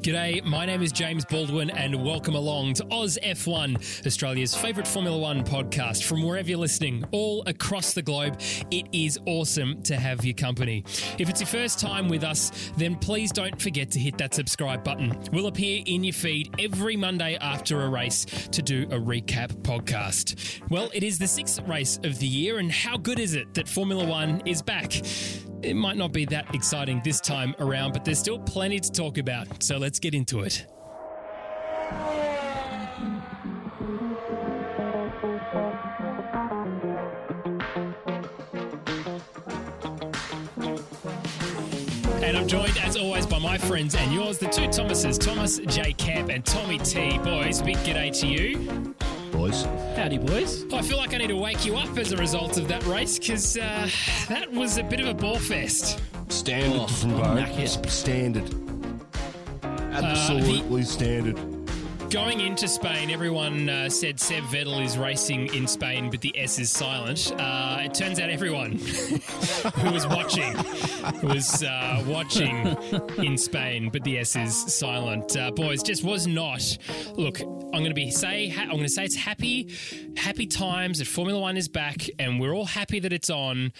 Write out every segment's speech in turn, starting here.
G'day, my name is James Baldwin, and welcome along to Oz F1, Australia's favourite Formula One podcast. From wherever you're listening, all across the globe, it is awesome to have your company. If it's your first time with us, then please don't forget to hit that subscribe button. We'll appear in your feed every Monday after a race to do a recap podcast. Well, it is the sixth race of the year, and how good is it that Formula One is back? It might not be that exciting this time around, but there's still plenty to talk about, so let's get into it. And I'm joined, as always, by my friends and yours, the two Thomases, Thomas J. Camp and Tommy T. Boys, big g'day to you. boys. Howdy, boys. I feel like I need to wake you up as a result of that race because uh, that was a bit of a ball fest. Standard Oh, from I'm both. Standard. Absolutely standard. Going into Spain, everyone uh, said Seb Vettel is racing in Spain, but the S is silent. Uh, it turns out everyone who was watching was uh, watching in Spain, but the S is silent. Uh, boys, just was not. Look, I'm going to be say ha- I'm going to say it's happy, happy times that Formula One is back, and we're all happy that it's on.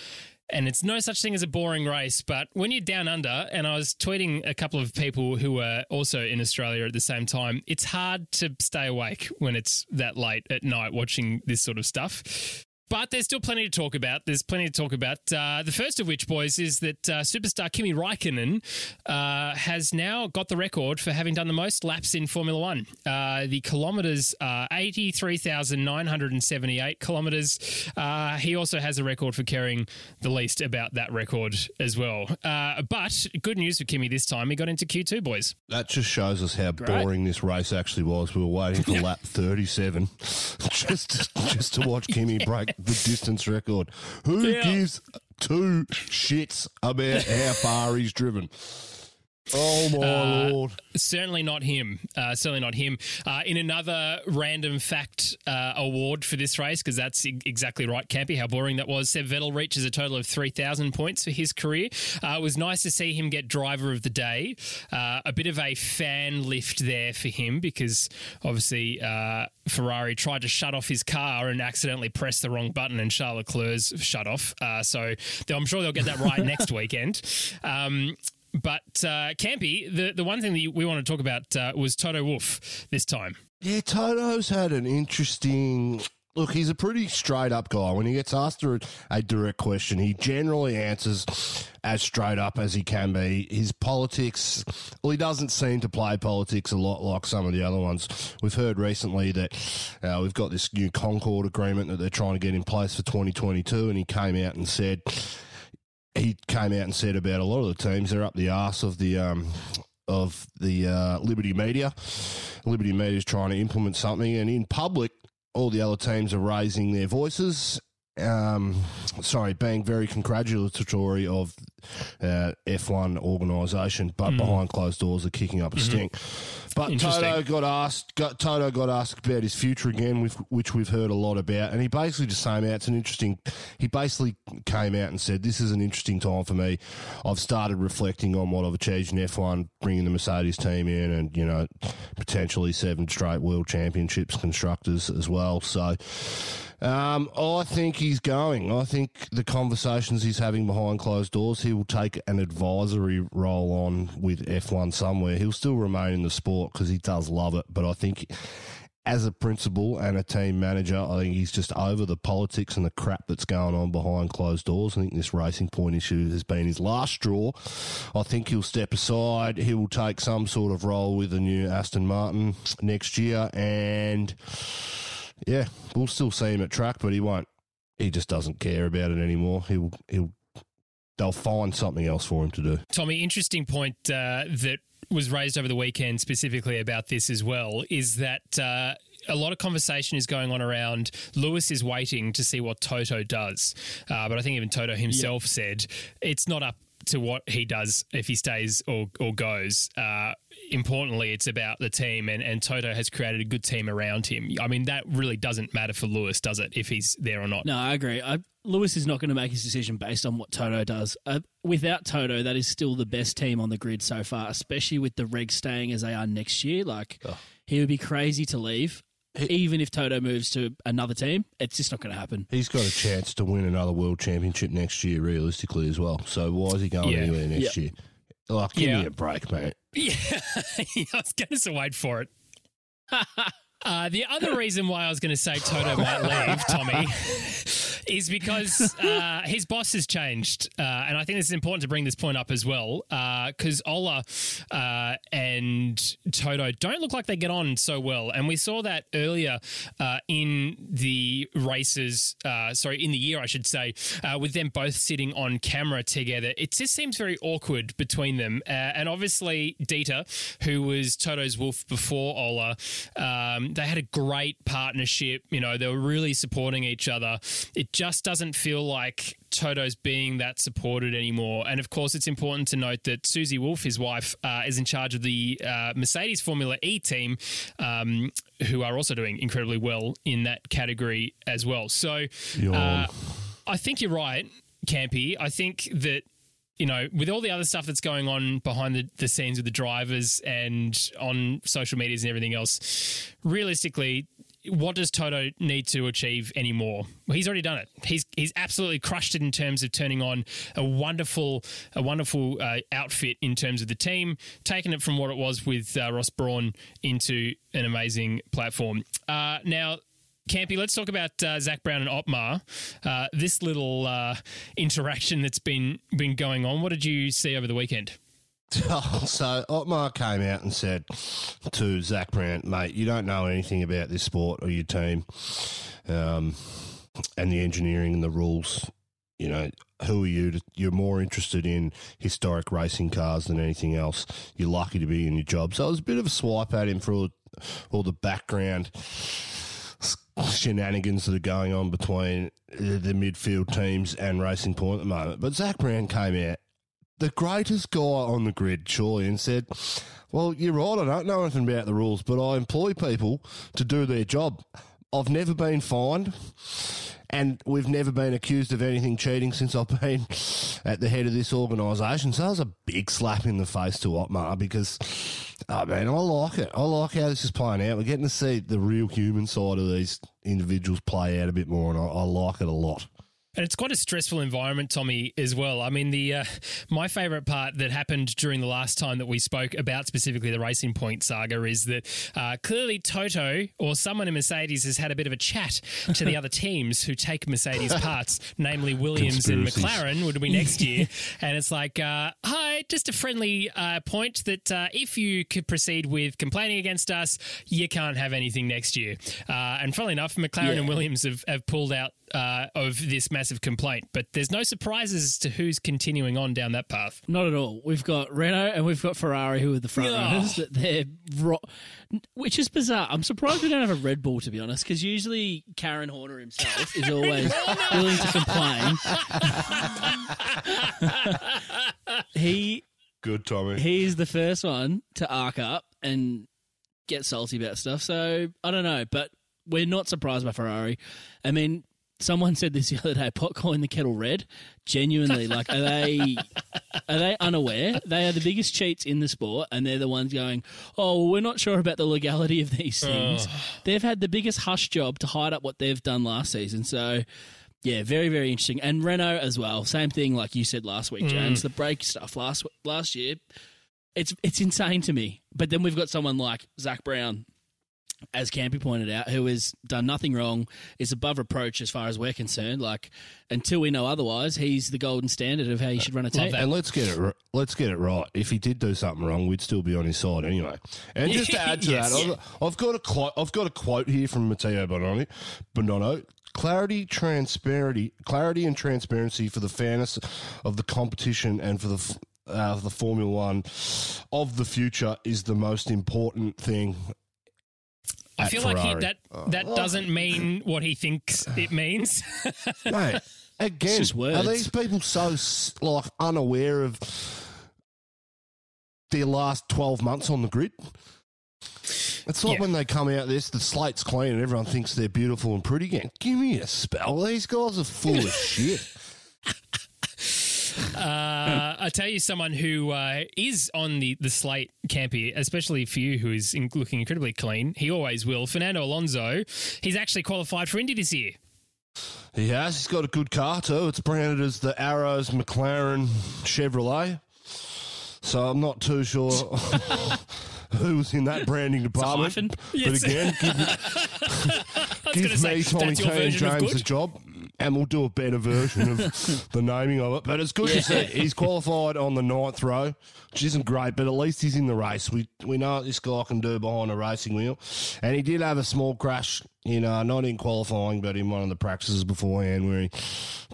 And it's no such thing as a boring race, but when you're down under, and I was tweeting a couple of people who were also in Australia at the same time, it's hard to stay awake when it's that late at night watching this sort of stuff. But there's still plenty to talk about. There's plenty to talk about. Uh, the first of which, boys, is that uh, superstar Kimi Raikkonen uh, has now got the record for having done the most laps in Formula One. Uh, the kilometres are 83,978 kilometres. Uh, he also has a record for caring the least about that record as well. Uh, but good news for Kimi this time. He got into Q2, boys. That just shows us how boring this race actually was. We were waiting for lap 37 just, to, just to watch Kimi break the distance record. Who Yeah. gives two shits about how far he's driven? Oh, my Uh, Lord. Certainly not him. Uh, certainly not him. Uh, in another random fact uh, award for this race, because that's e- exactly right, Campy, how boring that was. Seb Vettel reaches a total of 3,000 points for his career. Uh, it was nice to see him get driver of the day. Uh, a bit of a fan lift there for him, because obviously uh, Ferrari tried to shut off his car and accidentally pressed the wrong button, and Charles Leclerc's shut off. Uh, so I'm sure they'll get that right next weekend. Um, but uh, Campy, the, the one thing that we want to talk about uh, was Toto Wolff this time. Yeah, Toto's had an interesting. Look, he's a pretty straight up guy. When he gets asked a, a direct question, he generally answers as straight up as he can be. His politics, well, he doesn't seem to play politics a lot like some of the other ones. We've heard recently that uh, we've got this new Concorde agreement that they're trying to get in place for 2022, and he came out and said he came out and said about a lot of the teams they're up the arse of the um, of the uh, Liberty Media. Liberty Media is trying to implement something, and in public, all the other teams are raising their voices. Um, sorry, being very congratulatory of uh, F1 organisation, but behind closed doors are kicking up a stink. But Interesting. Toto got asked. Got, Toto got asked about his future again, with, which we've heard a lot about, and he basically just came out. It's an interesting. He basically came out and said, "This is an interesting time for me. I've started reflecting on what I've achieved in F1, bringing the Mercedes team in, and you know, potentially seven straight world championships constructors as well. So." Um, I think he's going. I think the conversations he's having behind closed doors, he will take an advisory role on with F1 somewhere. He'll still remain in the sport because he does love it. But I think as a principal and a team manager, I think he's just over the politics and the crap that's going on behind closed doors. I think this racing point issue has been his last straw. I think he'll step aside. He will take some sort of role with the new Aston Martin next year and yeah, we'll still see him at track, but he won't. He just doesn't care about it anymore. He'll he'll they'll find something else for him to do. Tommy, interesting point uh, that was raised over the weekend specifically about this as well is that. Uh, a lot of conversation is going on around Lewis is waiting to see what Toto does. Uh, but I think even Toto himself said it's not up to what he does if he stays or, or goes. Uh, importantly, it's about the team, and, and Toto has created a good team around him. I mean, that really doesn't matter for Lewis, does it, if he's there or not? No, I agree. I, Lewis is not going to make his decision based on what Toto does. Uh, without Toto, that is still the best team on the grid so far, especially with the regs staying as they are next year. Like, he would be crazy to leave. Even if Toto moves to another team, it's just not going to happen. He's got a chance to win another world championship next year, realistically as well. So why is he going Yeah. anywhere next year? Like, give Yeah. me a break, mate. Yeah, I was going to say wait for it. Uh, the other reason why I was going to say Toto might leave, Tommy, is because uh, his boss has changed. Uh, and I think it's important to bring this point up as well, because Ola uh, and Toto don't look like they get on so well. And we saw that earlier uh, in the races, uh, sorry, in the year, I should say, uh, with them both sitting on camera together. It just seems very awkward between them. Uh, and obviously, Dieter, who was Toto's wolf before Ola, um, they had a great partnership. You know, they were really supporting each other. It just doesn't feel like Toto's being that supported anymore. And of course, it's important to note that Susie Wolff, his wife, uh, is in charge of the uh, Mercedes Formula E team, um, who are also doing incredibly well in that category as well. So, uh, I think you're right, Campy. I think that you know, with all the other stuff that's going on behind the, the scenes with the drivers and on social medias and everything else, realistically, what does Toto need to achieve anymore? Well, he's already done it. He's he's absolutely crushed it in terms of turning on a wonderful a wonderful uh, outfit in terms of the team, taking it from what it was with uh, Ross Brawn into an amazing platform. Uh, now. Campy, let's talk about uh, Zak Brown and Otmar. Uh, this little uh, interaction that's been been going on. What did you see over the weekend? so Otmar came out and said to Zak Brown, mate, you don't know anything about this sport or your team um, and the engineering and the rules. You know, who are you? To, you're more interested in historic racing cars than anything else. You're lucky to be in your job. So it was a bit of a swipe at him for all, all the background shenanigans that are going on between the, the midfield teams and Racing Point at the moment. But Zak Brown came out the greatest guy on the grid, surely, and said, Well, you're right, I don't know anything about the rules, but I employ people to do their job. I've never been fined, and we've never been accused of anything cheating since I've been at the head of this organisation. So that was a big slap in the face to Otmar because, oh man, I like it. I like how this is playing out. We're getting to see the real human side of these individuals play out a bit more, and I, I like it a lot. And it's quite a stressful environment, Tommy, as well. I mean, the uh, my favourite part that happened during the last time that we spoke about specifically the Racing Point saga is that uh, clearly Toto or someone in Mercedes has had a bit of a chat to the other teams who take Mercedes parts, namely Williams and McLaren, would be next year. and it's like, uh, hi, just a friendly uh, point that uh, if you could proceed with complaining against us, you can't have anything next year. Uh, and funnily enough, McLaren and Williams have, have pulled out uh, of this massive complaint, but there's no surprises as to who's continuing on down that path. Not at all. We've got Renault and we've got Ferrari who are the front Oh. runners. That they're ro- which is bizarre. I'm surprised we don't have a Red Bull to be honest, because usually Karen Horner himself is always willing to complain. he Good, Tommy. He's the first one to arc up and get salty about stuff. So I don't know, but we're not surprised by Ferrari. I mean, someone said this the other day: pot calling the kettle red. Genuinely, like, are they are they unaware? They are the biggest cheats in the sport, and they're the ones going, "Oh, well, we're not sure about the legality of these things." They've had the biggest hush job to hide up what they've done last season. So. Yeah, very very interesting, and Renault as well. Same thing, like you said last week, James. Mm. The brake stuff last last year, it's it's insane to me. But then we've got someone like Zak Brown, as Campy pointed out, who has done nothing wrong, is above reproach as far as we're concerned. Like until we know otherwise, he's the golden standard of how you should run a team. And let's get it. Let's get it right. If he did do something wrong, we'd still be on his side anyway. And just to add to Yes. that, I've, I've got a quote. I've got a quote here from Matteo Bononi. Bonono. Clarity, transparency, clarity, and transparency for the fairness of the competition and for the f- uh, the Formula One of the future is the most important thing. I at feel like he, Ferrari. that oh. that oh. doesn't mean what he thinks it means. mate. again, just words. are these people so like unaware of their last twelve months on the grid? It's like Yeah. when they come out this, the slate's clean and everyone thinks they're beautiful and pretty again. Give me a spell. These guys are full of shit. Uh, I tell you, someone who uh, is on the, the slate, Campy, especially for you, who is in, looking incredibly clean. He always will. Fernando Alonso. He's actually qualified for Indy this year. He has. He's got a good car too. It's branded as the Arrows McLaren Chevrolet. So I'm not too sure who was in that branding department. hyphen. But Yes. again, give, me- gonna give me, Tommy that's and James a job, and we'll do a better version of the naming of it. But it's good to see he's qualified on the ninth row, which isn't great, but at least he's in the race. We we know what this guy can do behind a racing wheel, and he did have a small crash. You know, not in qualifying, but in one of the practices beforehand, where he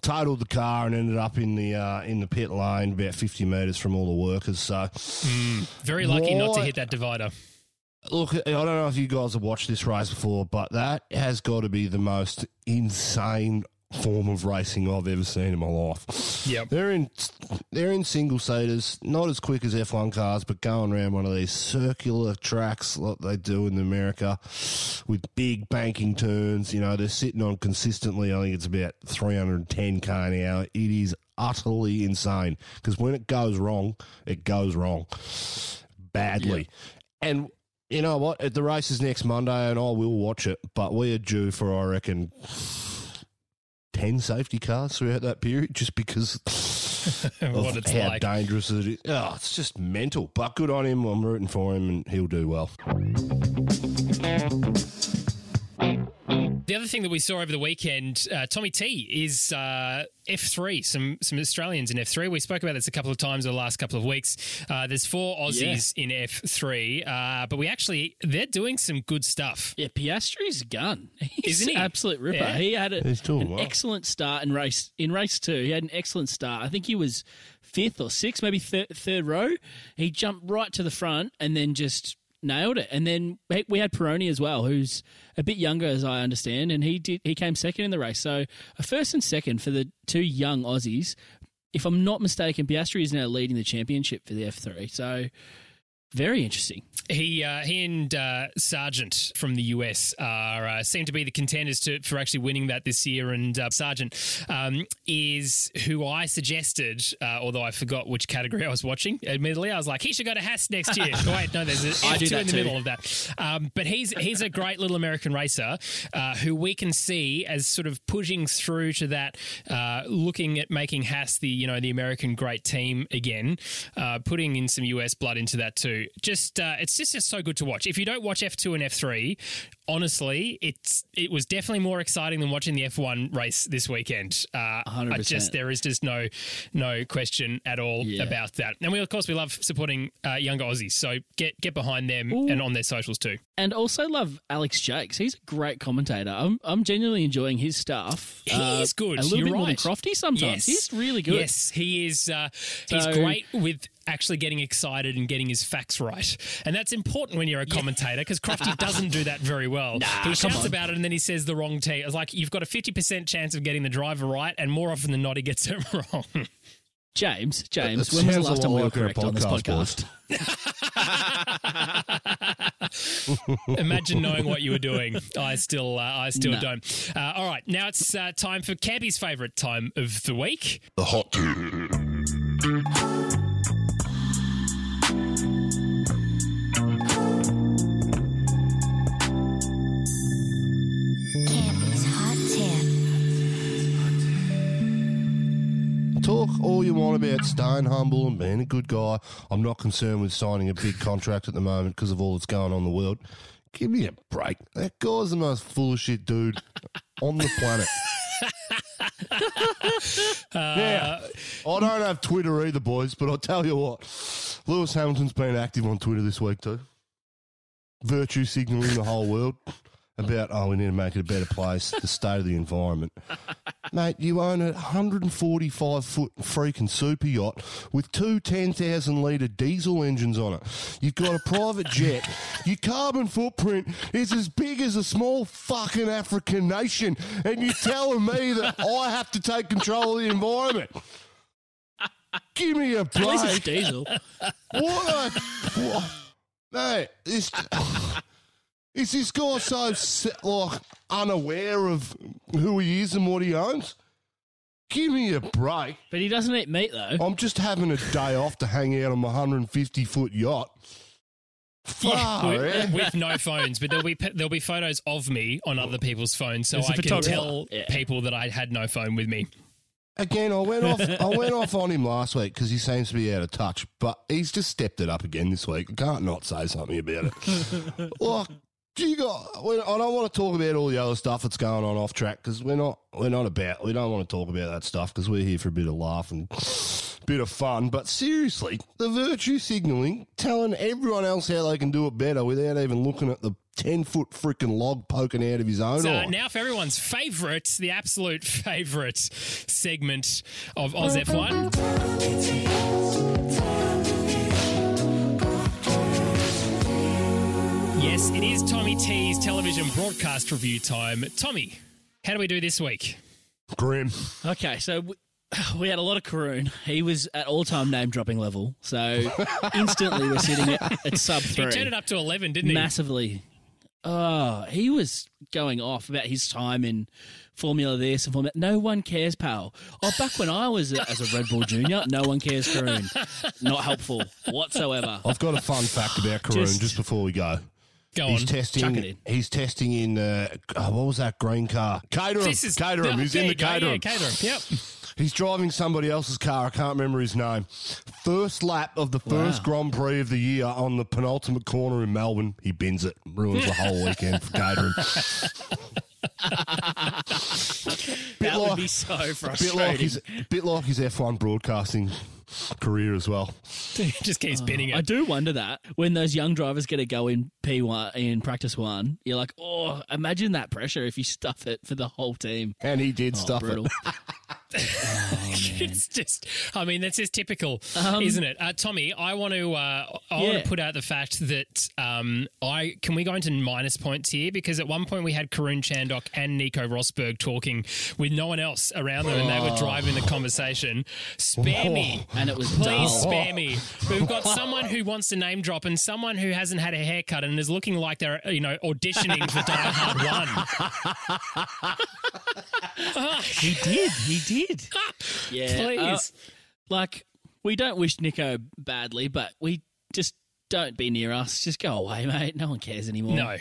totaled the car and ended up in the uh, in the pit lane, about fifty metres from all the workers. So, Very lucky not to hit that divider. Look, I don't know if you guys have watched this race before, but that has got to be the most insane form of racing I've ever seen in my life. Yep. They're in they're in single seaters, not as quick as F1 cars, but going around one of these circular tracks like they do in America with big banking turns. You know, they're sitting on consistently. I think it's about 310 k an hour. It is utterly insane because when it goes wrong, it goes wrong badly. And you know what? The race is next Monday, and I will watch it. But we are due for, I reckon, ten safety cars throughout that period, just because of how like. dangerous it is. Oh, it's just mental. But good on him. I'm rooting for him, and he'll do well. The other thing that we saw over the weekend, uh, Tommy T is uh, F3. Some some Australians in F3. We spoke about this a couple of times over the last couple of weeks. Uh, there's four Aussies in F3, uh, but we actually they're doing some good stuff. Yeah, Piastri's a gun. He's Isn't he? an absolute ripper. Yeah. He had a, He's an well. excellent start in race in race two. He had an excellent start. I think he was fifth or sixth, maybe third, third row. He jumped right to the front and then just nailed it. And then we had Peroni as well, who's a bit younger, as I understand, and he did he came second in the race. So a first and second for the two young Aussies. If I'm not mistaken, Piastri is now leading the championship for the F3. So very interesting. He uh, he and uh, Sargeant from the US are uh, seem to be the contenders to, for actually winning that this year. And uh, Sargeant um, is who I suggested, uh, although I forgot which category I was watching. Admittedly, I was like, he should go to Haas next year. Oh, wait, no, there's an F2 that in the too. middle of that. Um, but he's he's a great little American racer uh, who we can see as sort of pushing through to that, uh, looking at making Haas the you know the American great team again, uh, putting in some US blood into that too. Just uh, it's just, just so good to watch. If you don't watch F two and F three, honestly, it's it was definitely more exciting than watching the F one race this weekend. Uh, I 100%. just there is just no no question at all Yeah. about that. And we of course we love supporting uh, younger Aussies, so get get behind them Ooh. and on their socials too. And also love Alex Jacques. He's a great commentator. I'm, I'm genuinely enjoying his stuff. He Uh, is good. A little You're bit more than right. Crofty sometimes. He's really good. Yes, he is. Uh, he's So- great with actually getting excited and getting his facts right, and that's important when you're a commentator because Crofty doesn't do that very well. he come shouts on. about it and then he says the wrong team. It's like you've got a fifty percent chance of getting the driver right, and more often than not, he gets it wrong. James, James, That when was the last time we were like our correct on this podcast, podcast? Imagine knowing what you were doing. I still, uh, I still No. don't. Uh, all right, now it's uh, time for Campy's favourite time of the week. The hot Talk all you want about staying humble and being a good guy. I'm not concerned with signing a big contract at the moment because of all that's going on in the world. Give me a break. That guy's the most full of shit dude on the planet. now, uh, I don't have Twitter either, boys, but I'll tell you what. Lewis Hamilton's been active on Twitter this week too. Virtue signalling the whole world about, oh, we need to make it a better place, the state of the environment. Mate, you own a 145 foot freaking super yacht with two 10,000 litre diesel engines on it. You've got a private jet. Your carbon footprint is as big as a small fucking African nation. And you're telling me that I have to take control of the environment. Give me a At least it's break. diesel. What a. What, mate, this. Is this guy so like unaware of who he is and what he owns? Give me a break. But he doesn't eat meat though. I'm just having a day off to hang out on my 150 foot yacht. Far, with, eh? with no phones, but there'll be there'll be photos of me on other people's phones, so As a I can tell Yeah. people that I had no phone with me. Again, I went off. I went off on him last week because he seems to be out of touch, but he's just stepped it up again this week. I can't not say something about it. like, do you got? I don't want to talk about all the other stuff that's going on off track because we're not. We're not about. We don't want to talk about that stuff because we're here for a bit of laugh and bit of fun. But seriously, the virtue signalling, telling everyone else how they can do it better without even looking at the ten foot freaking log poking out of his own So eye. now for everyone's favourite, the absolute favourite segment of Oz F1. Yes, it is Tommy T's television broadcast review time. Tommy, how do we do this week? Grim. Okay, so we, we had a lot of Karun. He was at all time name dropping level. So instantly we're sitting at, at sub He three. turned it up to 11, didn't he? massively. Oh, he was going off about his time in Formula this and Formula. No one cares, pal. Oh, back when I was a, as a Red Bull Junior, no one cares, Karun. Not helpful whatsoever. I've got a fun fact about Karun just, Just- before we go. Go He's on. testing. in. He's testing in. Uh, oh, what was that green car? Caterham. This is Caterham. He's in the go, Caterham. Yeah, Caterham. Yep. He's driving somebody else's car. I can't remember his name. First lap of the first Wow. Grand Prix of the year on the penultimate corner in Melbourne. He bins it. Ruins the whole weekend for Caterham. bit That like, would be so bit frustrating. like his bit like his F1 broadcasting career as well. Just keeps oh. spinning I it. do wonder that when those young drivers get a go in P one in practice one, you're like, oh, imagine that pressure if you stuff it for the whole team. And he did Oh, stuff it. brutal. it's just, I mean, that's just typical, Um, isn't it? Uh, Tommy, I want to, uh, I want to put out the fact that um, I can we go into minus points here because at one point we had Karun Chandhok and Nico Rosberg talking with no one else around them, and they were driving the conversation. Spare me. and it was Please dull. spare me. We've got someone who wants to name drop and someone who hasn't had a haircut and is looking like they're, you know, auditioning for Die Hard 1. He did. He did. Yeah. Please. uh, like, we don't wish Nico badly, but we just don't be near us. Just go away, mate. No one cares anymore. no.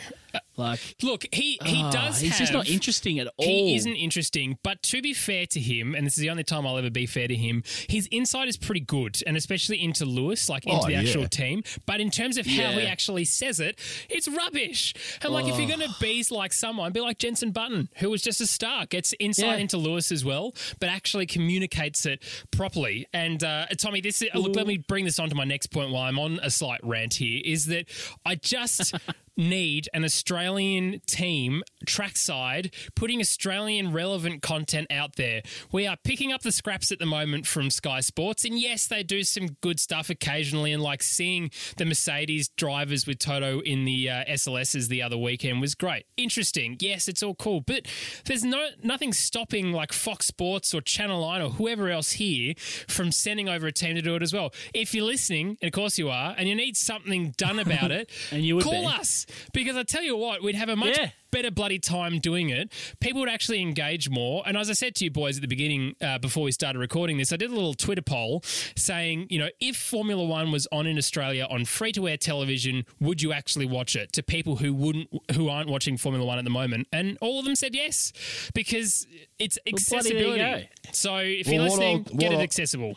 Like, Look, he, he ah, does He's just not interesting at all. He isn't interesting, but to be fair to him, and this is the only time I'll ever be fair to him, his insight is pretty good, and especially into Lewis, like into Oh, the actual yeah. team. But in terms of how he actually says it, it's rubbish. And like, if you're going to be like someone, be like Jensen Button, who was just a star, gets insight Yeah. into Lewis as well, but actually communicates it properly. And uh, Tommy, this is, look, let me bring this on to my next point while I'm on a slight rant here. Is that I just. need an Australian team trackside putting Australian relevant content out there. We are picking up the scraps at the moment from Sky Sports, and yes, they do some good stuff occasionally. And like seeing the Mercedes drivers with Toto in the uh, SLSs the other weekend was great, interesting. Yes, it's all cool, but there's no nothing stopping like Fox Sports or Channel Nine or whoever else here from sending over a team to do it as well. If you're listening, and of course you are, and you need something done about it, And you would call be. us because I tell you what, we'd have a much Yeah. better bloody time doing it. People would actually engage more. And as I said to you boys at the beginning, uh, before we started recording this, I did a little Twitter poll saying, you know, if Formula One was on in Australia on free to air television, would you actually watch it? To people who wouldn't, who aren't watching Formula One at the moment, and all of them said yes because it's bloody there you accessibility. So if you're listening, I'll- get what it I'll- accessible.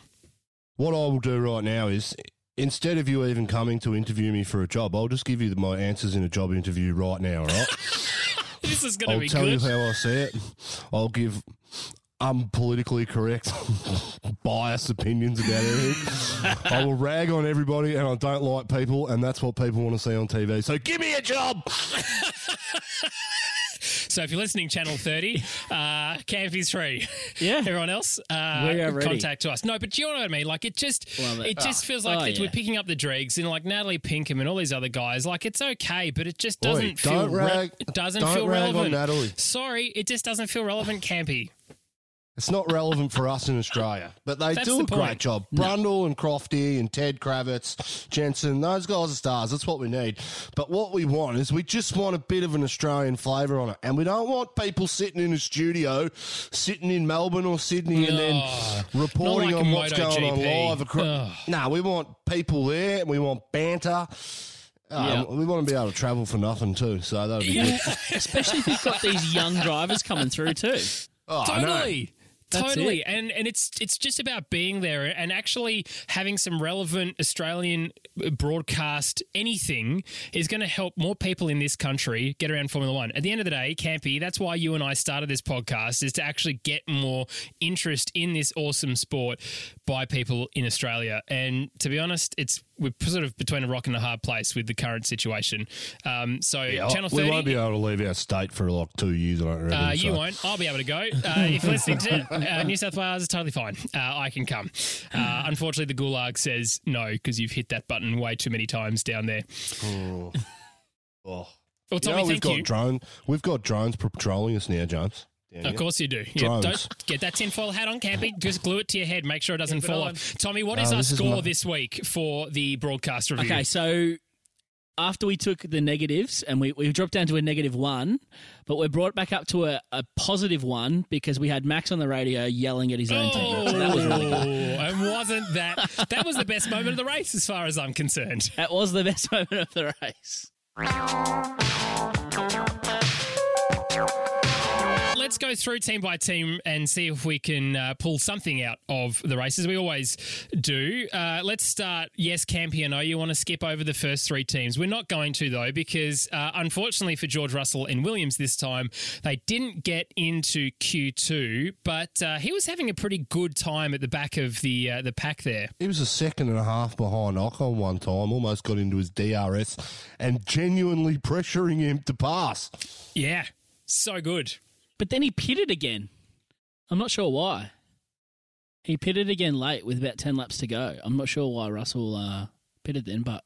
What I will do right now is, instead of you even coming to interview me for a job, I'll just give you my answers in a job interview right now. All right? This is going to be good. I'll tell good. you how I see it. I'll give unpolitically correct, biased opinions about everything. I will rag on everybody, and I don't like people, and that's what people want to see on TV. So give me a job. So if you're listening, Channel 30, uh, Campy's free. Yeah. Everyone else, uh, We are ready. contact to us. No, but you know what I mean? Like, it just, it. it just feels like Oh, yeah. we're picking up the dregs and like Natalie Pinkham and all these other guys. Like, it's okay, but it just doesn't feel, don't re- rag- doesn't don't feel rag on relevant. Natalie. Sorry, it just doesn't feel relevant, Campy. It's not relevant for us in Australia, but they That's do the a great point. job. Brundle and Crofty and Ted Kravitz, Jensen, those guys are stars. That's what we need. But what we want is we just want a bit of an Australian flavour on it. And we don't want people sitting in a studio, sitting in Melbourne or Sydney and then reporting not like on a what's going on live. Across. Ugh. No, we want people there and we want banter. Um, Yeah. We want to be able to travel for nothing too, so that'll be good. Especially if you've got these young drivers coming through too. Oh, I know. Totally. Totally. And and it's it's just about being there and actually having some relevant Australian uh, broadcast anything is going to help more people in this country get around Formula 1. At the end of the day, Campy, that's why you and I started this podcast is to actually get more interest in this awesome sport by people in Australia. And to be honest, it's we're sort of between a rock and a hard place with the current situation. Um, so Yeah, Channel we won't be able to leave our state for like two years. I don't reckon. uh, you so. won't. I'll be able to go. Uh, if you're listening to uh, New South Wales, it's totally fine. Uh, I can come. Uh, unfortunately, the Gulag says no because you've hit that button way too many times down there. Oh. Well, You know, we've got you. drone. We've got drones patrolling us now, James. Down Of here. course you do. Yeah, Drones. don't get that tinfoil hat on, Campy. Just glue it to your head. Make sure it doesn't Keep it fall on. off. Tommy, what No, is our this is score my- this week for the broadcast review? Okay, so after we took the negatives and we, we dropped down to a negative one, but we're brought back up to a, a positive one because we had Max on the radio yelling at his own team. So that was really good. Oh, and wasn't that that was the best moment of the race as far as I'm concerned? That was the best moment of the race. Let's go through team by team and see if we can uh, pull something out of the races. We always do. Uh, let's start. Yes, Campy, Oh, you want to skip over the first three teams. We're not going to, though, because uh, unfortunately for George Russell and Williams this time, they didn't get into Q2, but uh, he was having a pretty good time at the back of the uh, the pack there. He was a second and a half behind Ocon one time, almost got into his DRS and genuinely pressuring him to pass. Yeah, so good. But then he pitted again. I'm not sure why. He pitted again late with about 10 laps to go. I'm not sure why Russell uh, pitted then, but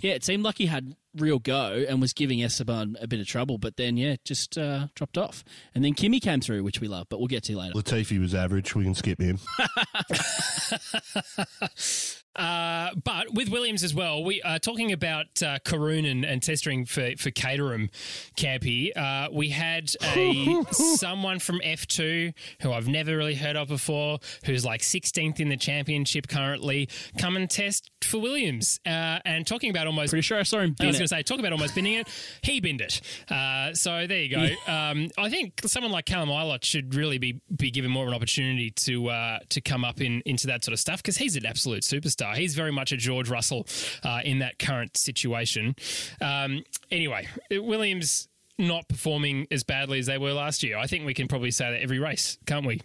yeah, it seemed like he had real go and was giving Esteban a bit of trouble, but then, yeah, just uh, dropped off. And then Kimi came through, which we love, but we'll get to later. Latifi was average. We can skip him. Uh, but with Williams as well, we are talking about uh, Karun and, and testing for for Caterham Campy. Uh, we had a someone from F2 who I've never really heard of before, who's like 16th in the championship currently, come and test for Williams. Uh, and talking about almost Pretty sure I saw him I was going to say, talk about almost binning it. He binned it. Uh, so there you go. Um, I think someone like Callum Ilott should really be be given more of an opportunity to uh, to come up in into that sort of stuff because he's an absolute superstar. He's very much a George Russell uh, in that current situation. Um, anyway, Williams. Not performing as badly as they were last year. I think we can probably say that every race, can't we?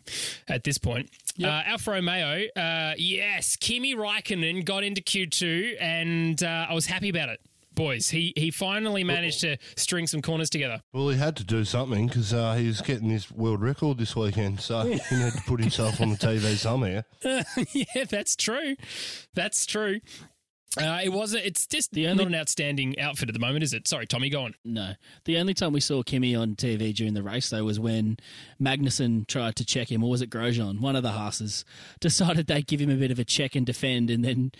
At this point, uh, Alfa Romeo, uh, yes, Kimi Raikkonen got into Q2, and uh, I was happy about it boys. He he finally managed to string some corners together. Well, he had to do something because uh, he was getting his world record this weekend, so he had to put himself on the TV somewhere. yeah, that's true. That's true. Uh, it wasn't. It's just The only- not an outstanding outfit at the moment, is it? Sorry, Tommy, go on. No. The only time we saw Kimi on TV during the race, though, was when Magnussen tried to check him, or was it Grosjean? One of the Haas's decided they'd give him a bit of a check and defend, and then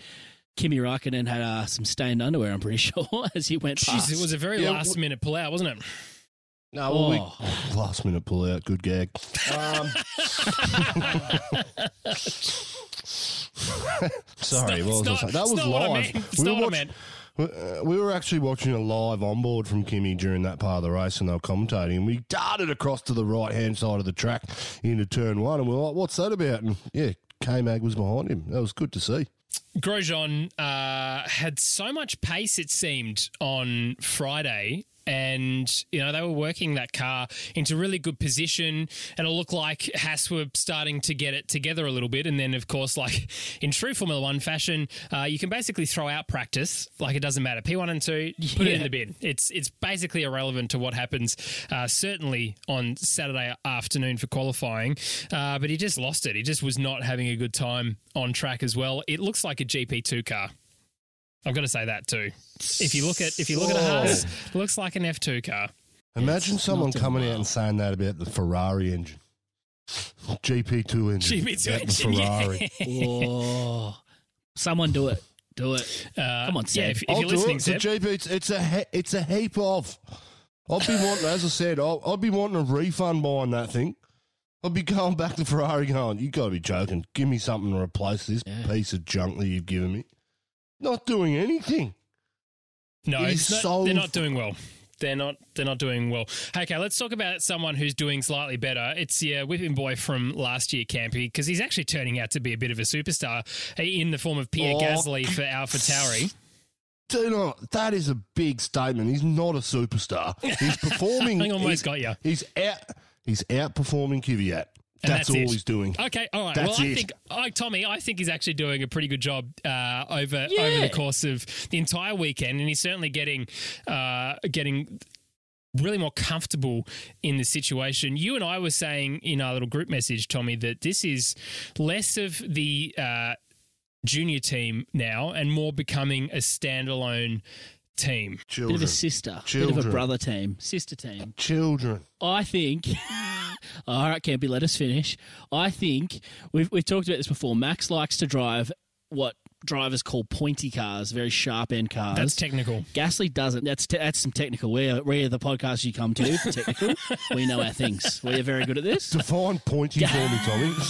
Kimi Raikkonen had uh, some stained underwear, I'm pretty sure, as he went past. It was a very Yeah, last minute pull out, wasn't it? No, well, we, Oh. last minute pull out, good gag. Um, sorry, It's what was I saying? That it's was not what I live. meant. It's We not were what I watch- uh, we were actually watching a live onboard from Kimi during that part of the race, and they were commentating. And we darted across to the right hand side of the track into turn one, and we are like, "What's that about?" And yeah, K Mag was behind him. That was good to see. Grosjean uh, had so much pace, it seemed, on Friday. And you know they were working that car into really good position, and it looked like Haas were starting to get it together a little bit. And then, of course, like in true Formula One fashion, uh, you can basically throw out practice, like it doesn't matter. P one and two, put it in the bin. It's it's basically irrelevant to what happens. Uh, certainly on Saturday afternoon for qualifying, uh, but he just lost it. He just was not having a good time on track as well. It looks like a GP two car. I've got to say that too. If you look at if you look at a Haas, it looks like an F two car. Imagine someone doing coming out and saying that about the Ferrari engine. GP2 engine. GP2 engine, The yeah. Ferrari. Oh, someone do it. Do it. Uh, Come on, yeah. If, if I'll you're do listening, it. It's a Seb, GP. It's, it's a he, it's a heap of. I'd be wanting, as I said, I'll, I'd be wanting a refund buying that thing. I'd be going back to Ferrari, going, "You got to be joking! Give me something to replace this Yeah. piece of junk that you've given me." Not doing anything. no, it it's not, so they're not doing well. They're not. They're not doing well. Okay, let's talk about someone who's doing slightly better. It's yeah, whipping boy from last year, Campy, because he's actually turning out to be a bit of a superstar uh, in the form of Pierre Oh. Gasly for Alpha Tauri. Do not. That is a big statement. He's not a superstar. He's performing. I almost he's, got you. He's out. He's outperforming Kvyat. And That's, that's all it. he's doing. Okay, all right. That's well, I it. think, I, Tommy, I think he's actually doing a pretty good job uh, over over the course of the entire weekend, and he's certainly getting uh, getting really more comfortable in the situation. You and I were saying in our little group message, Tommy, that this is less of the uh, junior team now and more becoming a standalone team. Bit of a sister, bit of a brother team, sister team. Children. I think. all right, Campy, let us finish. I think we've we've talked about this before. Max likes to drive what drivers call pointy cars, very sharp end cars. That's technical. Gasly doesn't. That's te- that's some technical. We're we're the podcast you come to technical. we know our things. We are very good at this. Define pointy for me, Tommy.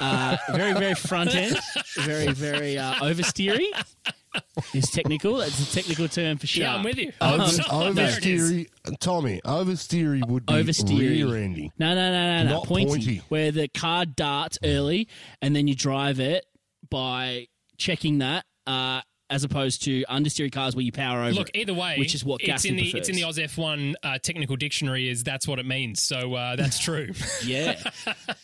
Uh, very very front end. Very very uh, oversteery. Is technical. That's a technical term for sharp. Yeah, I'm with you. Over, There oversteery, Tommy. Oversteery would be Oversteery. rear ending. No, no, no, no, no. Not Pointy, pointy. Where the car darts early and then you drive it by checking that, uh, as opposed to understeery cars where you power over. Look, it, either way, which is what it's Gasly in the prefers. it's in the Oz F1 uh, technical dictionary. Is that's what it means? So uh, that's true. Yeah.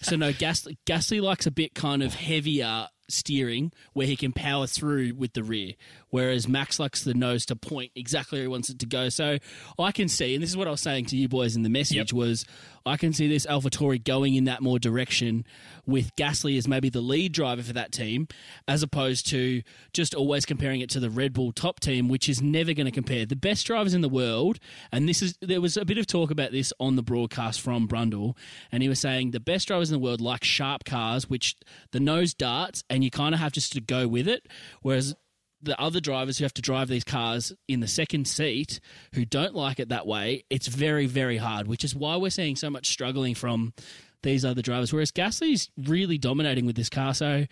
so no, Gasly, Gasly likes a bit kind of heavier steering where he can power through with the rear, whereas Max likes the nose to point exactly where he wants it to go. So I can see, and this is what I was saying to you boys in the message Yep. was I can see this AlphaTauri going in that more direction with Gasly as maybe the lead driver for that team, as opposed to just always comparing it to the Red Bull top team, which is never going to compare. The best drivers in the world, and this is there was a bit of talk about this on the broadcast from Brundle, and he was saying the best drivers in the world like sharp cars, which the nose darts, and you kind of have just to go with it, whereas the other drivers who have to drive these cars in the second seat who don't like it that way, it's very, very hard, which is why we're seeing so much struggling from these other drivers. Whereas Gasly's really dominating with this car. So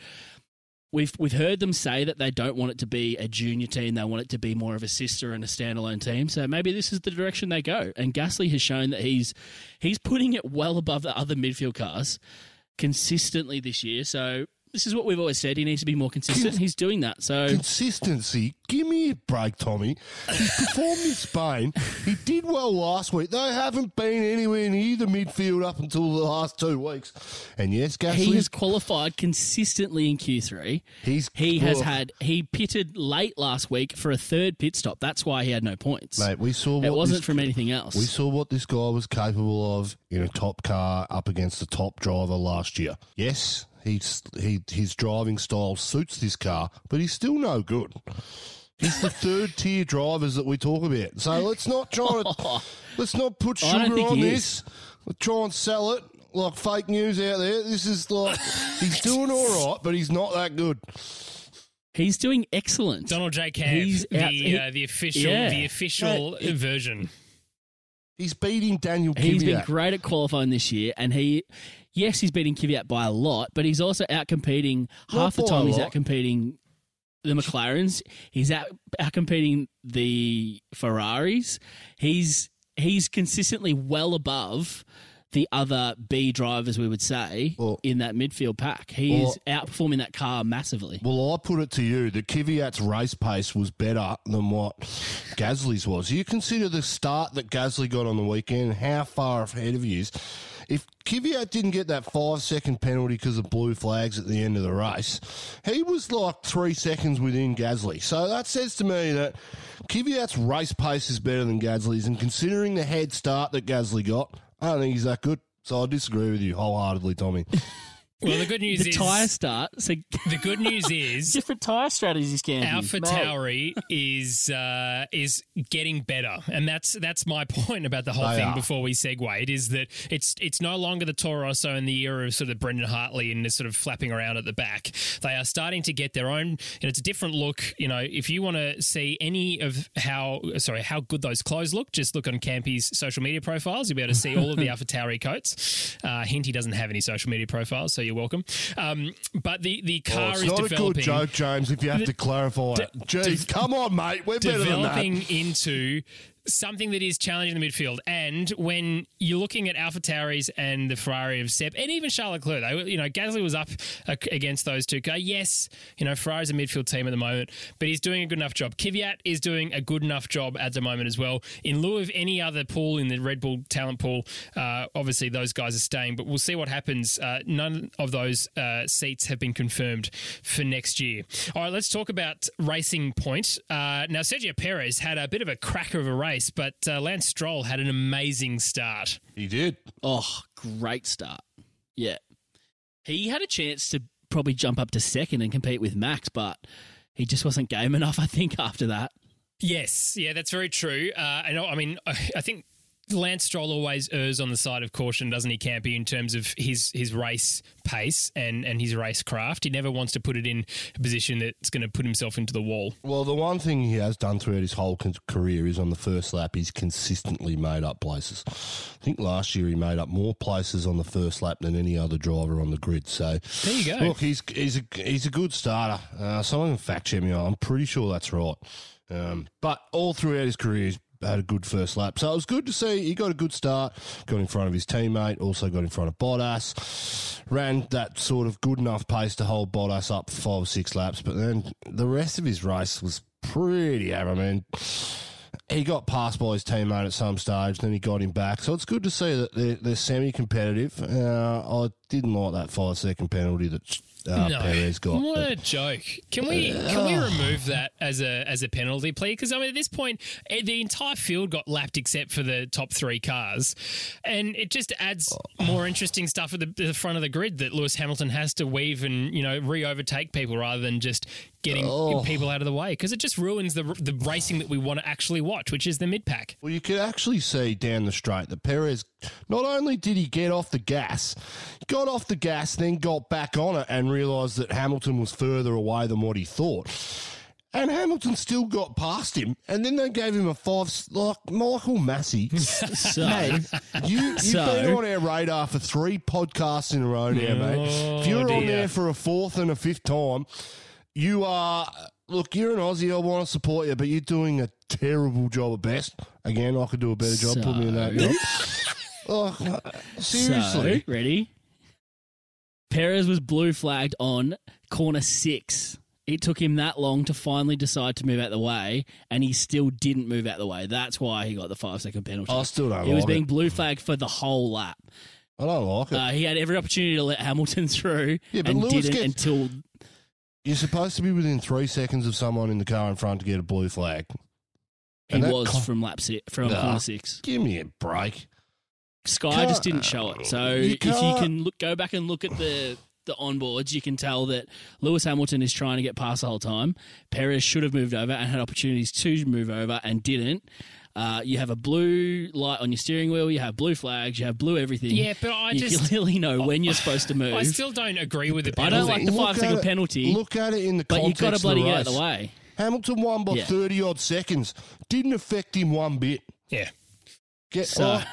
we've we've heard them say that they don't want it to be a junior team, they want it to be more of a sister and a standalone team. So maybe this is the direction they go. And Gasly has shown that he's he's putting it well above the other midfield cars consistently this year. So this is what we've always said. He needs to be more consistent. He's doing that. So Consistency. Give me a break, Tommy. He performed in Spain. He did well last week. They haven't been anywhere near the midfield up until the last two weeks. And yes, he has qualified consistently in Q3. He's- he has well- had he pitted late last week for a third pit stop. That's why he had no points. mate. We saw what it wasn't this- from anything else. We saw what this guy was capable of in a top car up against the top driver last year. Yes, he's he his driving style suits this car, but he's still no good. He's the third tier drivers that we talk about. So let's not try to let's not put sugar on he this. Let's try and sell it like fake news out there. This is like he's doing all right, but he's not that good. He's doing excellent. Donald J. Camp, He's the out- he- uh, the official yeah. the official Mate, it- version. He's beating Daniel He's been great at qualifying this year, and he, yes, he's beating Kvyat by a lot, but he's also out competing half the time. He's out competing the McLarens. He's out out competing the Ferraris. He's he's consistently well above the other B drivers, we would say, Well- in that midfield pack. He is outperforming that car massively. Well, I put it to you that Kvyat's race pace was better than what Gasly's was. You consider the start that Gasly got on the weekend, how far ahead of he is. If Kvyat didn't get that five second penalty because of blue flags at the end of the race, he was like three seconds within Gasly. So that says to me that Kvyat's race pace is better than Gasly's, and considering the head start that Gasly got, I don't think he's that good. So I disagree with you wholeheartedly, Tommy. Well, the good news The is tyre start, so the good news is different tyre strategies, can Alpha Tauri is uh, is getting better, and that's that's my point about the whole They thing. are. Before we segue, it is that it's it's no longer the Toro Rosso in the era of sort of Brendan Hartley and sort of flapping around at the back. They are starting to get their own, and it's a different look. You know, if you want to see any of how sorry how good those clothes look, just look on Campy's social media profiles. You'll be able to see all of the Alpha Tauri coats. Uh, hint he doesn't have any social media profiles, so you're welcome. Um, but the the Oh, car it's is not a good joke, James, if you have to clarify it. Jeez, come on, mate. We're better than that. developing into something that is challenging the midfield. And when you're looking at Alpha Tauris and the Ferrari of Seb, and even Charles Leclerc, they, you know, Gasly was up against those two. guys. Yes, you know, Ferrari's a midfield team at the moment, but he's doing a good enough job. Kvyat is doing a good enough job at the moment as well. In lieu of any other pool in the Red Bull talent pool, uh, obviously those guys are staying, but we'll see what happens. Uh, none of those uh, seats have been confirmed for next year. All right, let's talk about Racing Point. Uh, now, Sergio Perez had a bit of a cracker of a race, but uh, Lance Stroll had an amazing start. He did. Oh, great start. Yeah. He had a chance to probably jump up to second and compete with Max, but he just wasn't game enough, I think, after that. Yes, yeah, that's very true. Uh, and I mean, I I think Lance Stroll always errs on the side of caution, doesn't he, Campy, in terms of his his race pace and, and his race craft. He never wants to put it in a position that's going to put himself into the wall. Well, the one thing he has done throughout his whole career is on the first lap, he's consistently made up places. I think last year he made up more places on the first lap than any other driver on the grid. So There you go. Look, he's he's a he's a good starter. Uh, someone can fact check me. I'm pretty sure that's right. Um, but all throughout his career, he's had a good first lap. So it was good to see he got a good start, got in front of his teammate, also got in front of Bottas, ran that sort of good enough pace to hold Bottas up for five or six laps. But then the rest of his race was pretty average. I mean, he got passed by his teammate at some stage, then he got him back. So it's good to see that they're, they're semi-competitive. Uh, I didn't like that five-second penalty that uh, no, Perez got. what but- a joke! Can we can we remove that as a as a penalty, please? Because I mean, at this point, eh, the entire field got lapped except for the top three cars, and it just adds more interesting stuff at the, the front of the grid that Lewis Hamilton has to weave and you know re overtake people rather than just getting Oh. people out of the way because it just ruins the the racing that we want to actually watch, which is the mid pack. Well, you could actually see down the straight that Perez, not only did he get off the gas, he got off the gas, then got back on it and realised that Hamilton was further away than what he thought. And Hamilton still got past him, and then they gave him a five. Like Michael Masi, So, mate, you, you've So- been on our radar for three podcasts in a row now, mate. Oh, if you're on Oh, dear. there for a fourth and a fifth time, you are. Look, you're an Aussie. I want to support you, but you're doing a terrible job at best. Again, I could do a better job. Put me in that job. oh, seriously. So, ready? Perez was blue flagged on corner six. It took him that long to finally decide to move out the way, and he still didn't move out the way. That's why he got the five second penalty. I still don't he was like being it. blue flagged for the whole lap. I don't like it. Uh, he had every opportunity to let Hamilton through, Yeah, but and Lewis didn't gets- until you're supposed to be within three seconds of someone in the car in front to get a blue flag. he was from lap six, from Nah. corner six. Give me a break. Sky Can't- just didn't show it. So You if you can look, go back and look at the the onboards, you can tell that Lewis Hamilton is trying to get past the whole time. Perez should have moved over and had opportunities to move over and didn't. Uh, you have a blue light on your steering wheel. You have blue flags. You have blue everything. Yeah, but I you just- clearly know when you're supposed to move. I still don't agree with the penalty. I don't like the Look five at second it- penalty, Look at it in the but you context got to of bloody the get out race. of the way. Hamilton won by Yeah. 30 odd seconds. Didn't affect him one bit. yeah. Get So- oh, nuts.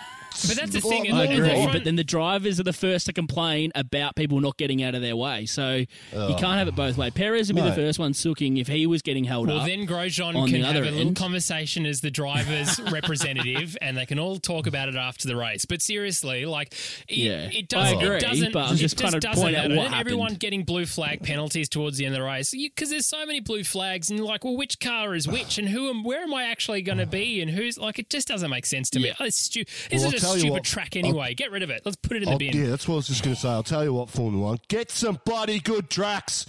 But that's the thing, Well, I look agree, front- but then the drivers are the first to complain about people not getting out of their way. So you oh. can't have it both ways. Perez would be the first one sooking if he was getting held Well, up. Well, then Grosjean on can the have other a little end. conversation as the driver's representative, and they can all talk about it after the race. But seriously, like, it, Yeah. it doesn't. I agree, it doesn't, but I'm it just trying to doesn't point out what And Everyone getting blue flag penalties towards the end of the race because there's so many blue flags, and you're like, well, which car is which, and who am, where am I actually going to be, and who's like, it just doesn't make sense to me. Yeah. Oh, it's stu- this Well, is a tell you stupid what, track I'll- anyway. Get rid of it. Let's put it in the I'll- bin. yeah, that's what I was just going to say. I'll tell you what, Formula One, get some bloody good tracks.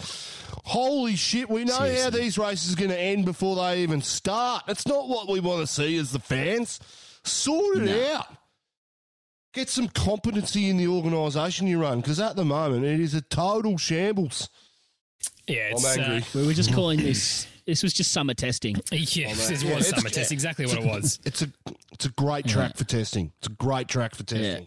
Holy shit, we know how these races are going to end before they even start. That's not what we want to see as the fans. Sort it out. Get some competency in the organisation you run, because at the moment it is a total shambles. Yeah, it's, I'm uh, angry. we were just calling this. This was just summer testing. Oh, yeah, this was it's- summer test. Exactly what it was. It's a it's a great track for testing. It's a great track for testing.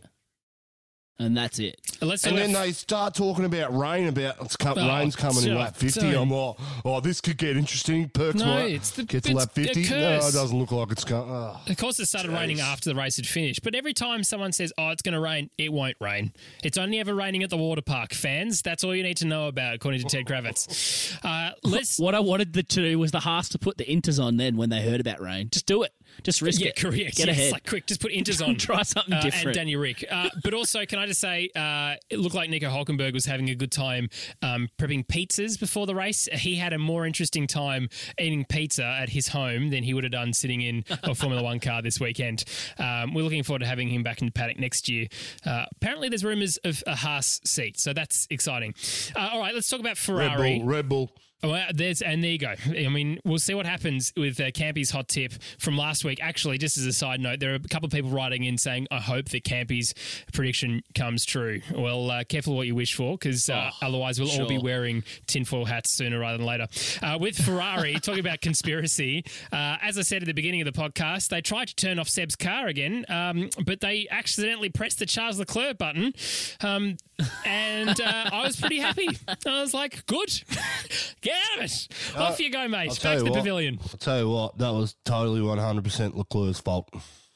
And that's it. Let's And then about- they start talking about rain. About it's come, Oh, rain's coming in lap fifty. so- I'm like, oh, this could get interesting. Perks No, might it's the- get to it's lap fifty. No, it doesn't look like it's going. Oh. Of course, it started raining after the race had finished. But every time someone says, "Oh, it's going to rain," it won't rain. It's only ever raining at the water park. Fans, that's all you need to know about, according to Ted Kravitz. Uh, let's. What I wanted the, to do was the Haas to put the inters on then when they heard about rain. Just do it. Just risk Yeah, it. correct. Get yes, ahead. like quick, just put inters on. Try something Uh, different. And Danny Rick. Uh, but also, can I just say, uh, it looked like Nico Hulkenberg was having a good time um, prepping pizzas before the race. He had a more interesting time eating pizza at his home than he would have done sitting in a Formula One car this weekend. Um, we're looking forward to having him back in the paddock next year. Uh, apparently, there's rumours of a Haas seat, so that's exciting. Uh, all right, let's talk about Red Ferrari. Bull, Red Bull. Well, there's and there you go. I mean, we'll see what happens with uh, Campy's hot tip from last week. Actually, just as a side note, there are a couple of people writing in saying, "I hope that Campy's prediction comes true." Well, uh, careful what you wish for, because uh, otherwise we'll all be wearing tinfoil hats sooner rather than later. Uh, with Ferrari, talking about conspiracy, uh, as I said at the beginning of the podcast, they tried to turn off Seb's car again, um, but they accidentally pressed the Charles Leclerc button, um, and uh, I was pretty happy. I was like, "Good, get out of it! Off you go, mate! I'll Back to the what. pavilion." I'll tell you what, that was totally 100% Leclerc's fault.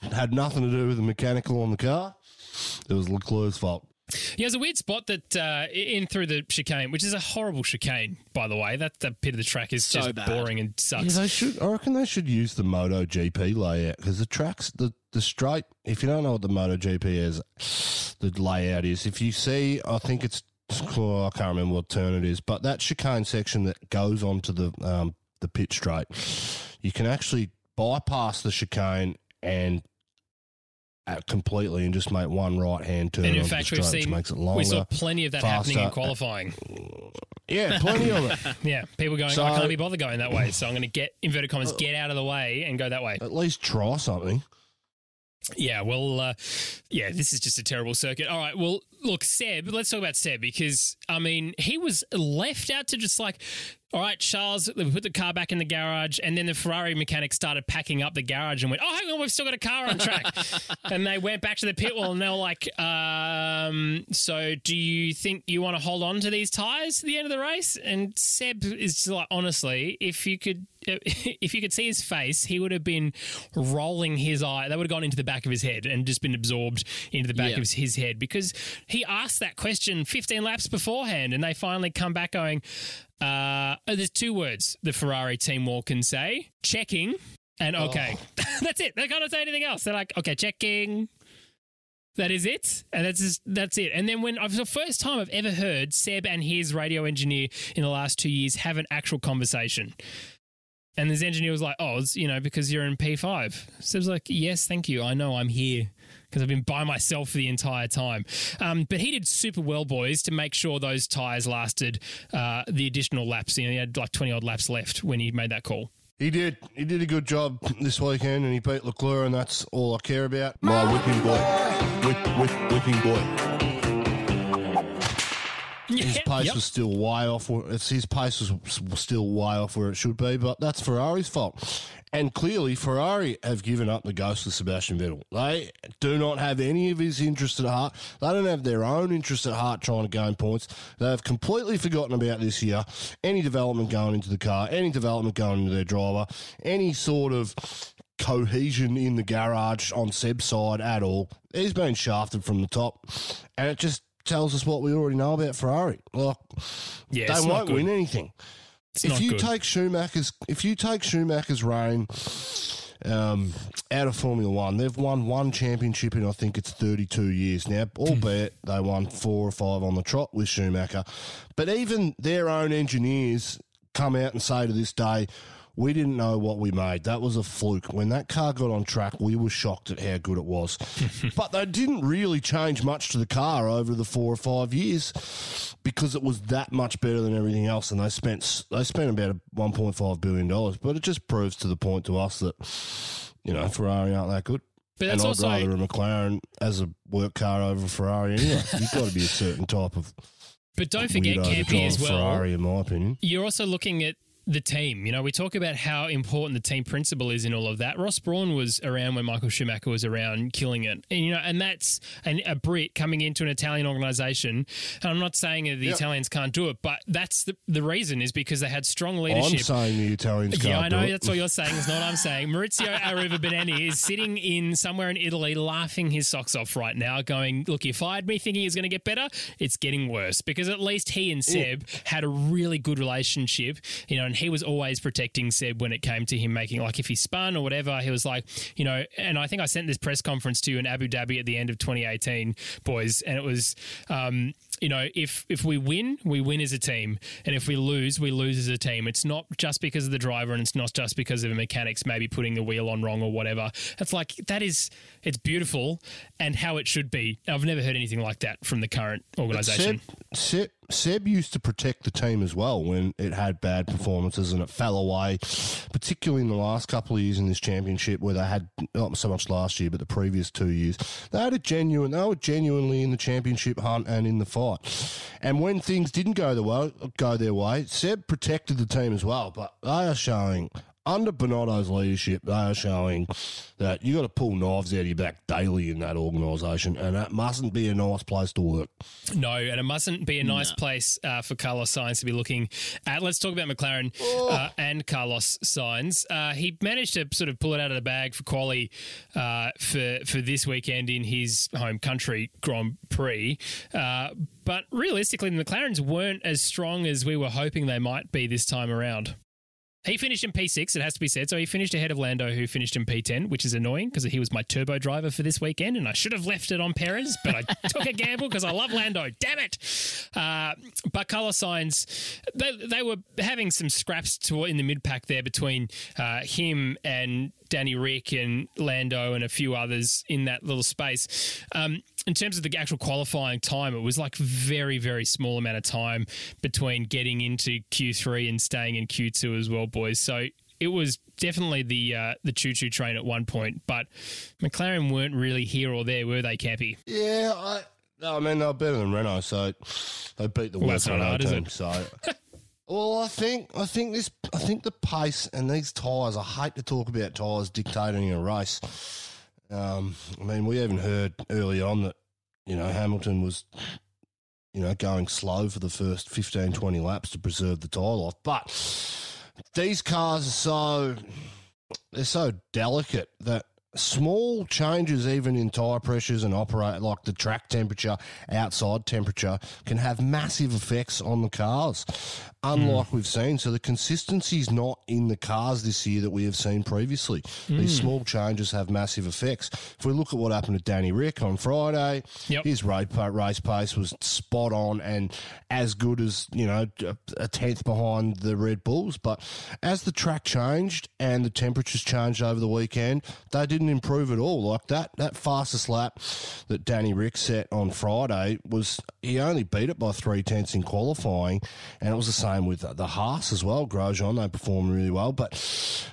It had nothing to do with the mechanical on the car. It was Leclerc's fault. Yeah, there's a weird spot that uh, in through the chicane, which is a horrible chicane, by the way. That that bit of the track is So just bad. boring and Yeah, sucks. they should. I reckon they should use the Moto GP layout because the tracks, the the straight. If you don't know what the Moto GP is, the layout is. If you see, I think it's. I can't remember what turn it is, but that chicane section that goes onto the um, the pit straight, you can actually bypass the chicane and. uh, Completely and just make one right hand turn and in fact, we've seen which makes it longer. we saw plenty of that happening in qualifying. yeah, plenty of it. Yeah, people going, So- I can't be bothered going that way, so I'm going to get inverted commas, get out of the way and go that way. At least try something. Yeah, well, uh, yeah, this is just a terrible circuit. All right, well, look, Seb, let's talk about Seb because, I mean, he was left out to just like, all right, Charles, we put the car back in the garage, and then the Ferrari mechanic started packing up the garage and went, oh, hang on, we've still got a car on track. and they went back to the pit wall and they were like, um, so do you think you want to hold on to these tyres to the end of the race? And Seb is just like, honestly, if you could. If you could see his face, he would have been rolling his eye. They would have gone into the back of his head and just been absorbed into the back Yeah. of his head because he asked that question 15 laps beforehand, and they finally come back going. Uh, oh, there's two words the Ferrari team wall can say: checking and okay. that's it. They can't say anything else. They're like, okay, checking. That is it, and that's just, that's it. And then when it's the first time I've ever heard Seb and his radio engineer in the last two years have an actual conversation. And this engineer was like, "Oh, it's, you know, because you're in P5." Seb's like, "Yes, thank you. I know I'm here because I've been by myself for the entire time." Um, but he did super well, boys, to make sure those tires lasted uh, the additional laps. You know, he had like 20 odd laps left when he made that call. He did. He did a good job this weekend, and he beat Leclerc, and that's all I care about. My whipping boy, whip, whip, whipping boy. His pace yep. was still way off. Where, it's his pace was still way off where it should be, but that's Ferrari's fault. And clearly, Ferrari have given up the ghost of Sebastian Vettel. They do not have any of his interest at heart. They don't have their own interest at heart trying to gain points. They have completely forgotten about this year. Any development going into the car, any development going into their driver, any sort of cohesion in the garage on Seb's side at all. He's been shafted from the top, and it just tells us what we already know about Ferrari. Like Yeah, they won't win anything. If you good. take Schumacher's if you take Schumacher's reign um, out of Formula One, they've won one championship in I think it's thirty two years now. Albeit they won four or five on the trot with Schumacher, but even their own engineers come out and say to this day. We didn't know what we made. That was a fluke. When that car got on track, we were shocked at how good it was. but they didn't really change much to the car over the four or five years because it was that much better than everything else. And they spent they spent about one point five billion dollars. But it just proves to the point to us that you know Ferrari aren't that good. But and that's I'd also rather a McLaren as a work car over a Ferrari anyway. You've got to be a certain type of But don't forget, Campy, as well. Ferrari, in my opinion. You're also looking at the team. You know, we talk about how important the team principal is in all of that. Ross Brawn was around when Michael Schumacher was around, killing it. And you know, and that's an, a Brit coming into an Italian organisation. And I'm not saying that the Yep. Italians can't do it, but that's the the reason is because they had strong leadership. I'm saying the Italians can't Yeah, I know it. that's what you're saying. It's not what I'm saying. Maurizio Arrivabene is sitting in somewhere in Italy, laughing his socks off right now, going, "Look, you fired me, thinking it's going to get better. It's getting worse because at least he and Seb had a really good relationship, you know, and he was always protecting Seb when it came to him making like if he spun or whatever, he was like, you know, and I think I sent this press conference to you in Abu Dhabi at the end of 2018, boys, and it was. Um, you know, if if we win, we win as a team, and if we lose, we lose as a team. It's not just because of the driver, and it's not just because of the mechanics maybe putting the wheel on wrong or whatever. It's like that is it's beautiful and how it should be. I've never heard anything like that from the current organisation. Seb, Seb, Seb used to protect the team as well when it had bad performances and it fell away, particularly in the last couple of years in this championship where they had not so much last year, but the previous two years. They had a genuine, they were genuinely in the championship hunt and in the fight. And when things didn't go the way, go their way, Seb protected the team as well. But they are showing. Under Binotto's leadership, they are showing that you got to pull knives out of your back daily in that organisation, and that mustn't be a nice place to work. No, and it mustn't be a nice place uh, for Carlos Sainz to be looking at. Let's talk about McLaren uh, and Carlos Sainz. Uh, he managed to sort of pull it out of the bag for quali uh, for for this weekend in his home country Grand Prix. Uh, but realistically, the McLarens weren't as strong as we were hoping they might be this time around. He finished in P6, it has to be said. So he finished ahead of Lando, who finished in P10, which is annoying because he was my turbo driver for this weekend, and I should have left it on Perez, but I took a gamble because I love Lando. Damn it! Uh, but Carlos Sainz, they, they were having some scraps to, in the mid pack there between uh, him and Danny Rick and Lando and a few others in that little space. Um, in terms of the actual qualifying time, it was like very, very small amount of time between getting into Q3 and staying in Q2 as well, boys. So it was definitely the uh, the choo choo train at one point, but McLaren weren't really here or there, were they, Cappy? Yeah, I, no, I mean they're better than Renault, so they beat the Well, worst Renault team. So, well, I think I think this I think the pace and these tyres. I hate to talk about tyres dictating a race. Um, I mean, we even heard early on that you know Hamilton was you know going slow for the first 15, 20 laps to preserve the tyre life, but these cars are so they're so delicate that small changes even in tire pressures and operate like the track temperature outside temperature can have massive effects on the cars unlike hmm. we've seen so the consistency is not in the cars this year that we have seen previously these hmm. small changes have massive effects if we look at what happened to Danny Rick on Friday Yep. his race, race pace was spot on and as good as you know a- a tenth behind the Red Bulls. But as the track changed and the temperatures changed over the weekend, they didn't improve at all. Like that that fastest lap that Danny Rick set on Friday was he only beat it by three tenths in qualifying, and it was the same with the Haas as well. Grosjean they perform really well, but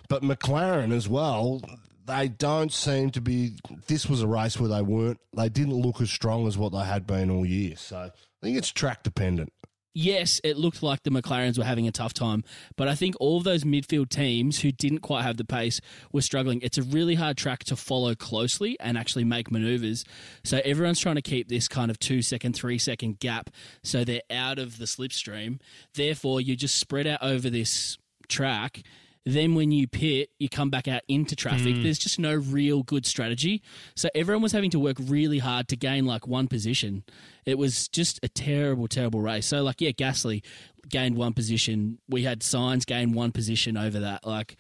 but McLaren as well they don't seem to be. This was a race where they weren't. They didn't look as strong as what they had been all year. So I think it's track dependent. Yes, it looked like the McLarens were having a tough time, but I think all of those midfield teams who didn't quite have the pace were struggling. It's a really hard track to follow closely and actually make maneuvers. So everyone's trying to keep this kind of two second, three second gap so they're out of the slipstream. Therefore, you just spread out over this track. Then when you pit, you come back out into traffic. Hmm. There's just no real good strategy. So everyone was having to work really hard to gain like one position. It was just a terrible, terrible race. So like, yeah, Gasly gained one position. We had Sainz gain one position over that. Like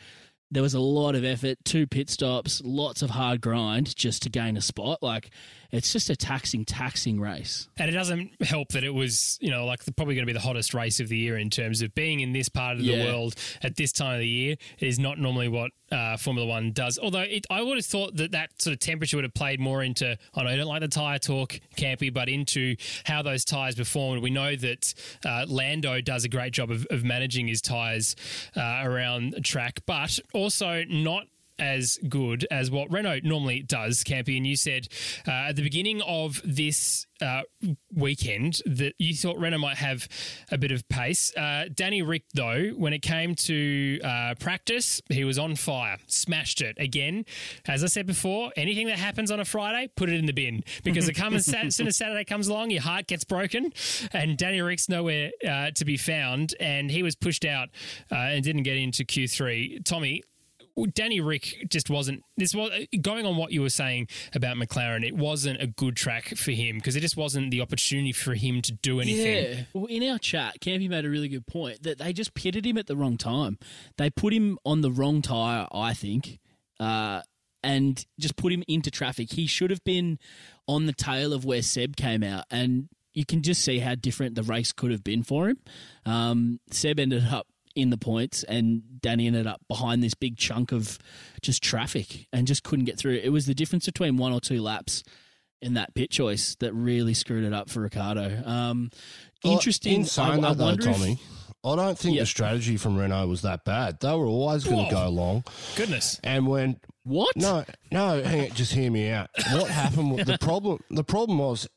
there was a lot of effort, two pit stops, lots of hard grind just to gain a spot. Like it's just a taxing, taxing race. And it doesn't help that it was, you know, like the, probably going to be the hottest race of the year in terms of being in this part of Yeah. the world at this time of the year. It is not normally what uh, Formula One does. Although it, I would have thought that that sort of temperature would have played more into, I know you don't like the tyre talk, Campy, but into how those tyres perform. We know that uh, Lando does a great job of, of managing his tyres uh, around the track, but also not as good as what Renault normally does, Campy. And you said uh, at the beginning of this uh, weekend that you thought Renault might have a bit of pace. Uh, Danny Rick, though, when it came to uh, practice, he was on fire, smashed it again. As I said before, anything that happens on a Friday, put it in the bin because it comes as soon as Saturday comes along, your heart gets broken, and Danny Rick's nowhere uh, to be found, and he was pushed out uh, and didn't get into Q3. Tommy, Danny Rick just wasn't. This was going on what you were saying about McLaren. It wasn't a good track for him because it just wasn't the opportunity for him to do anything. Yeah. Well, in our chat, Campy made a really good point that they just pitted him at the wrong time. They put him on the wrong tyre, I think, uh, and just put him into traffic. He should have been on the tail of where Seb came out, and you can just see how different the race could have been for him. Um, Seb ended up in the points, and Danny ended up behind this big chunk of just traffic and just couldn't get through. It was the difference between one or two laps in that pit choice that really screwed it up for Ricciardo. Um, Well, interesting. In saying I, I though, wonder if- Tommy, I don't think Yeah. the strategy from Renault was that bad. They were always going to go long. Goodness. And when what? no, no, hang on, just hear me out. What happened? was- the problem, the problem was.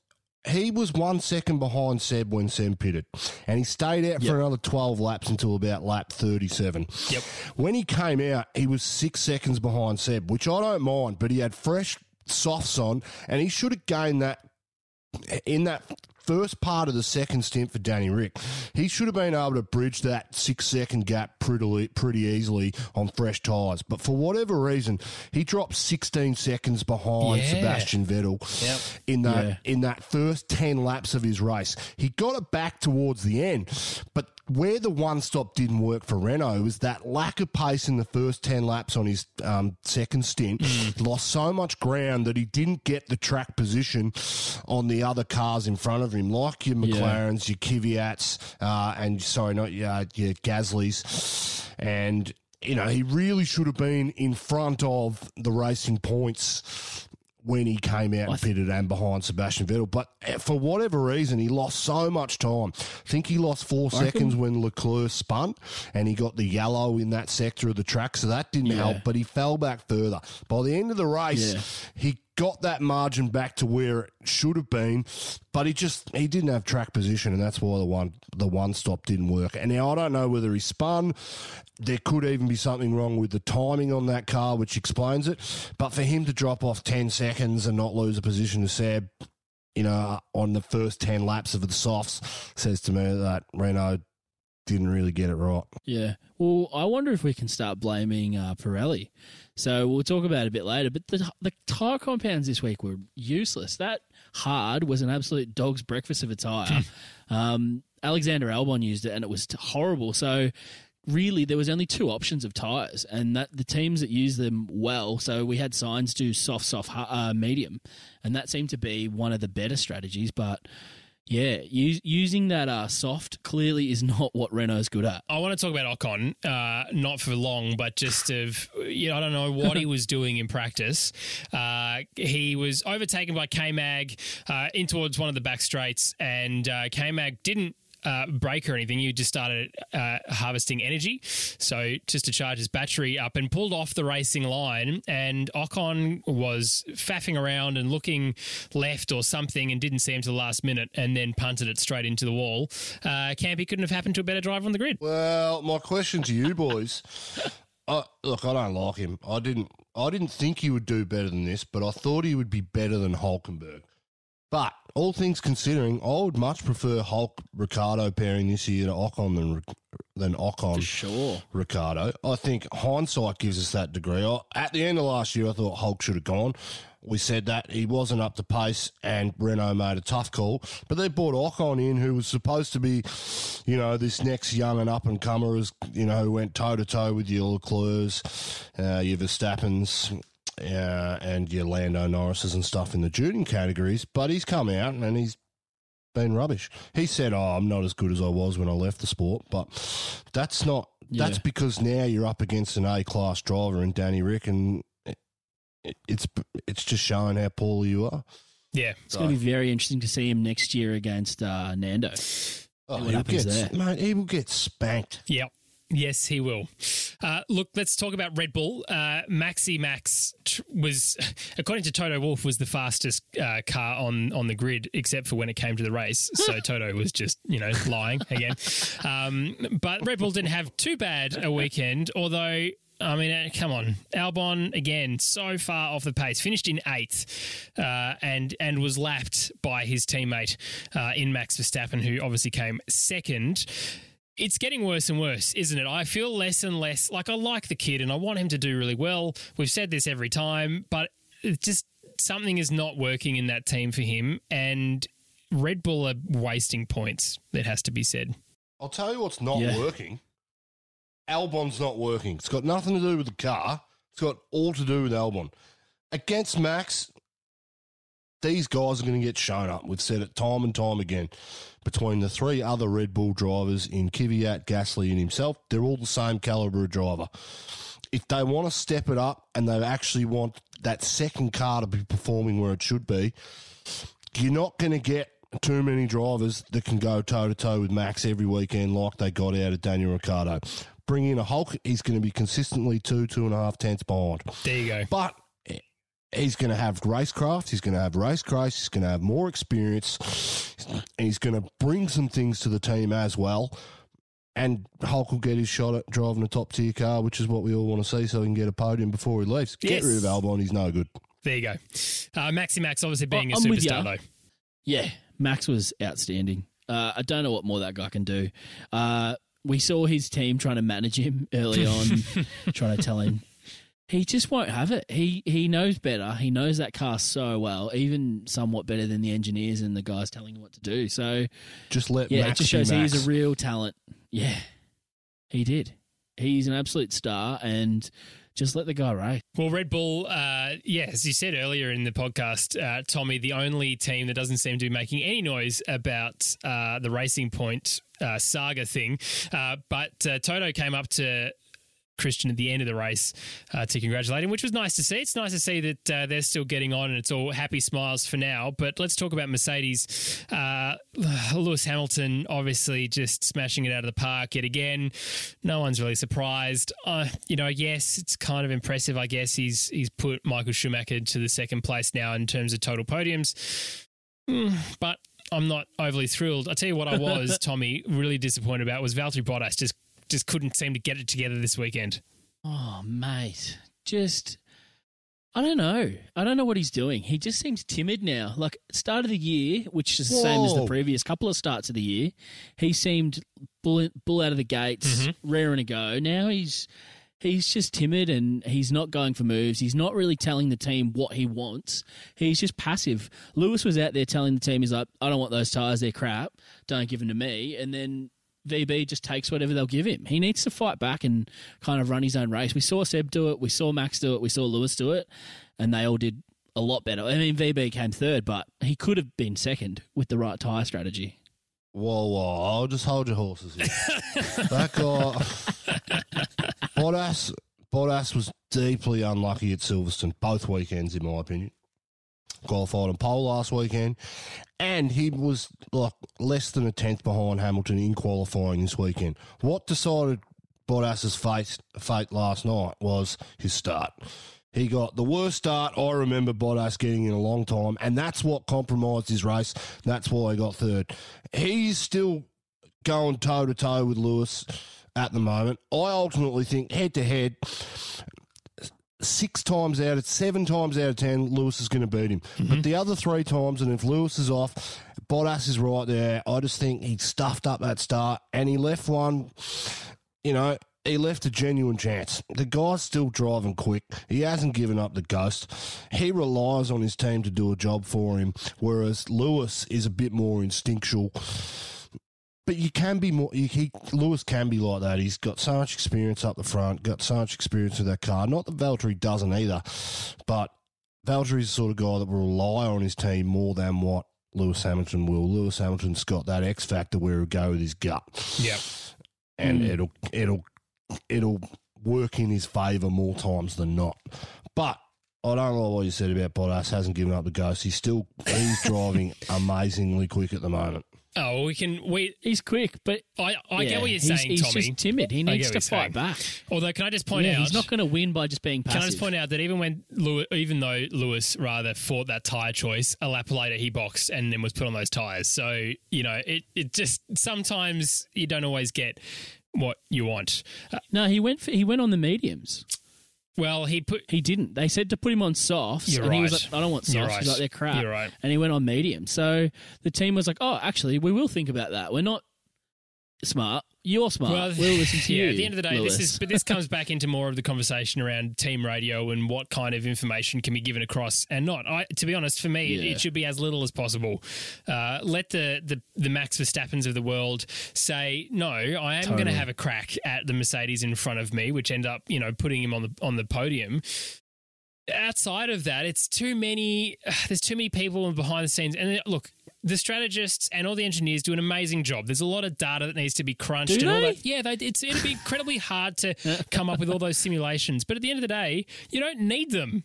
He was one second behind Seb when Seb pitted, and he stayed out for another 12 laps until about lap 37. Yep. When he came out, he was six seconds behind Seb, which I don't mind, but he had fresh softs on, and he should have gained that in that first part of the second stint for Danny Rick, he should have been able to bridge that six second gap pretty pretty easily on fresh tyres. But for whatever reason, he dropped 16 seconds behind Yeah. Sebastian Vettel Yep. in that Yeah. in that first 10 laps of his race. He got it back towards the end, but where the one stop didn't work for Renault was that lack of pace in the first 10 laps on his um, second stint. Lost so much ground that he didn't get the track position on the other cars in front of him, like your McLarens, your Kvyats, uh, and sorry, not your, your Gasly's. And, you know, he really should have been in front of the racing points when he came out and pitted and behind Sebastian Vettel. But eh, for whatever reason, he lost so much time. I think he lost four seconds when Leclerc spun and he got the yellow in that sector of the track, so that didn't help, but he fell back further. By the end of the race, Yeah. he got that margin back to where it should have been, but he just he didn't have track position, and that's why the one the one stop didn't work. And now I don't know whether he spun. There could even be something wrong with the timing on that car, which explains it. But for him to drop off ten seconds and not lose a position to Seb, you know, on the first ten laps of the softs, says to me that Renault didn't really get it right. Yeah. Well, I wonder if we can start blaming uh, Pirelli. So we'll talk about it a bit later. But the the tire compounds this week were useless. That hard was an absolute dog's breakfast of a tire. um, Alexander Albon used it, and it was horrible. So really, there was only two options of tires, and that the teams that use them well. So we had Sainz do soft, soft, uh, medium, and that seemed to be one of the better strategies. But yeah, us- using that uh, soft clearly is not what Renault's good at. I want to talk about Ocon, uh, not for long, but just of, you know, I don't know what he was doing in practice. Uh, he was overtaken by K Mag uh, in towards one of the back straights, and uh, K Mag didn't. Uh, brake or anything, you just started uh, harvesting energy. So, just to charge his battery up and pulled off the racing line. And Ocon was faffing around and looking left or something and didn't see him to the last minute and then punted it straight into the wall. Uh, Campy couldn't have happened to a better driver on the grid. Well, my question to you boys. I, look, I don't like him. I didn't. I didn't think he would do better than this, but I thought he would be better than Hulkenberg. But all things considering, I would much prefer Hulk Ricciardo pairing this year to Ocon than than Ocon For sure. Ricciardo. I think hindsight gives us that degree. I, at the end of last year, I thought Hulk should have gone. We said that he wasn't up to pace, and Renault made a tough call. But they brought Ocon in, who was supposed to be, you know, this next young and up and comer, as you know, who went toe to toe with your Leclerc's, uh, your Verstappen's, uh, and your Lando Norris's and stuff in the junior categories. But he's come out and he's been rubbish. He said, "Oh, I'm not as good as I was when I left the sport," but that's not. That's Yeah. because now you're up against an A class driver in Danny Rick, and it- it's it's just showing how poor you are. Yeah. It's going to be very interesting to see him next year against uh, Nando. Oh, what he'll happens get, there? mate, he will get spanked. Yep. Yes, he will. Uh, look, let's talk about Red Bull. Uh, Maxi Max tr- was, according to Toto Wolff, was the fastest uh, car on on the grid, except for when it came to the race. So Toto was just, you know, lying again. Um, but Red Bull didn't have too bad a weekend, although. I mean, uh, come on, Albon again, so far off the pace. Finished in eighth, uh, and and was lapped by his teammate uh, in Max Verstappen, who obviously came second it's getting worse and worse, isn't it? I feel less and less like I like the kid and I want him to do really well. We've said this every time, but it just something is not working in that team for him. And Red Bull are wasting points, it has to be said. I'll tell you what's not Yeah. working. Albon's not working. It's got nothing to do with the car. It's got all to do with Albon. Against Max, these guys are going to get shown up. We've said it time and time again. Between the three other Red Bull drivers in Kvyat, Gasly, and himself, they're all the same caliber of driver. If they want to step it up and they actually want that second car to be performing where it should be, you're not going to get too many drivers that can go toe to toe with Max every weekend like they got out of Daniel Ricciardo. Bring in a Hulk, he's going to be consistently two, two and a half tenths behind. There you go. But he's going to have racecraft, he's going to have race grace, he's going to have more experience, he's going to bring some things to the team as well. And Hulk will get his shot at driving a top tier car, which is what we all want to see, so he can get a podium before he leaves. Get Yes. rid of Albon, he's no good. There you go. Uh, Maxi Max obviously being I'm a superstar, though. Yeah, Max was outstanding. Uh, I don't know what more that guy can do. Uh, we saw his team trying to manage him early on, trying to tell him he just won't have it. He he knows better. He knows that car so well, even somewhat better than the engineers and the guys telling him what to do. So Just let yeah, Max it just shows Max. he's a real talent. Yeah, he did. He's an absolute star, and just let the guy race. Well, Red Bull, uh, yeah, as you said earlier in the podcast, uh, Tommy, the only team that doesn't seem to be making any noise about uh, the Racing Point uh, saga thing. Uh, but uh, Toto came up to Christian at the end of the race uh, to congratulate him, which was nice to see. It's nice to see that uh, they're still getting on and it's all happy smiles for now. But let's talk about Mercedes. Uh, Lewis Hamilton obviously just smashing it out of the park yet again. No one's really surprised. Uh, you know, yes, it's kind of impressive. I guess he's he's put Michael Schumacher to the second place now in terms of total podiums. Mm, but I'm not overly thrilled. I tell you what, I was Tommy really disappointed about was Valtteri Bottas just just couldn't seem to get it together this weekend. Oh, mate. Just, I don't know. I don't know what he's doing. He just seems timid now. Like, start of the year, which is the same as the previous couple of starts of the year, he seemed bull, bull out of the gates, mm-hmm. raring to go. Now he's. He's just timid and he's not going for moves. He's not really telling the team what he wants. He's just passive. Lewis was out there telling the team, he's like, I don't want those tyres, they're crap. Don't give them to me. And then VB just takes whatever they'll give him. He needs to fight back and kind of run his own race. We saw Seb do it, we saw Max do it, we saw Lewis do it, and they all did a lot better. I mean, VB came third, but he could have been second with the right tyre strategy. Whoa, whoa! I'll just hold your horses here. that guy, Bottas, Bottas was deeply unlucky at Silverstone both weekends, in my opinion. Qualified pole last weekend, and he was like less than a tenth behind Hamilton in qualifying this weekend. What decided Bottas's fate fate last night was his start. He got the worst start I remember Bottas getting in a long time, and that's what compromised his race. That's why he got third. He's still going toe to toe with Lewis at the moment. I ultimately think head to head, six times out of seven times out of ten, Lewis is going to beat him. But mm-hmm. the other three times, and if Lewis is off, Bottas is right there. I just think he stuffed up that start and he left one, you know, he left a genuine chance. The guy's still driving quick. He hasn't given up the ghost. He relies on his team to do a job for him, whereas Lewis is a bit more instinctual. But you can be more. You, he, Lewis can be like that. He's got so much experience up the front. Got so much experience with that car. Not that Valtteri doesn't either, but Valtteri's the sort of guy that will rely on his team more than what Lewis Hamilton will. Lewis Hamilton's got that X factor where he'll go with his gut, Yep. and mm. it'll it'll it'll work in his favour more times than not. But I don't like what you said about Bottas. Hasn't given up the ghost. He's still he's driving amazingly quick at the moment. Oh, we can. We. He's quick, but I, I yeah, get what you're he's, saying, he's Tommy. just timid. He needs to fight saying. back. Although, can I just point Yeah, out? he's not going to win by just being passive. Can I just point out that even when Lewis, even though Lewis rather fought that tire choice, a lap later he boxed and then was put on those tires. So you know, it it just sometimes you don't always get what you want. Uh, no, he went. For, he went on the mediums. Well, he put He didn't. They said to put him on softs, You're and he was right. like, "I don't want softs." You're He's right. like, "They're crap." You're right. And he went on medium. So the team was like, "Oh, actually, we will think about that. We're not smart. You're smart. Well, we'll listen to yeah, you." at the end of the day, Lewis. this is but this comes back into more of the conversation around team radio and what kind of information can be given across and not. I, to be honest, for me, it, Yeah. it should be as little as possible. Uh, let the, the the Max Verstappens of the world say, no, I am going to have a crack at the Mercedes in front of me, which end up you know putting him on the on the podium. Outside of that, it's too many. There's too many people behind the scenes. And uh, look, the strategists and all the engineers do an amazing job. There's a lot of data that needs to be crunched Do and all they? that. Yeah, they, it's it'd be incredibly hard to come up with all those simulations. But at the end of the day, you don't need them.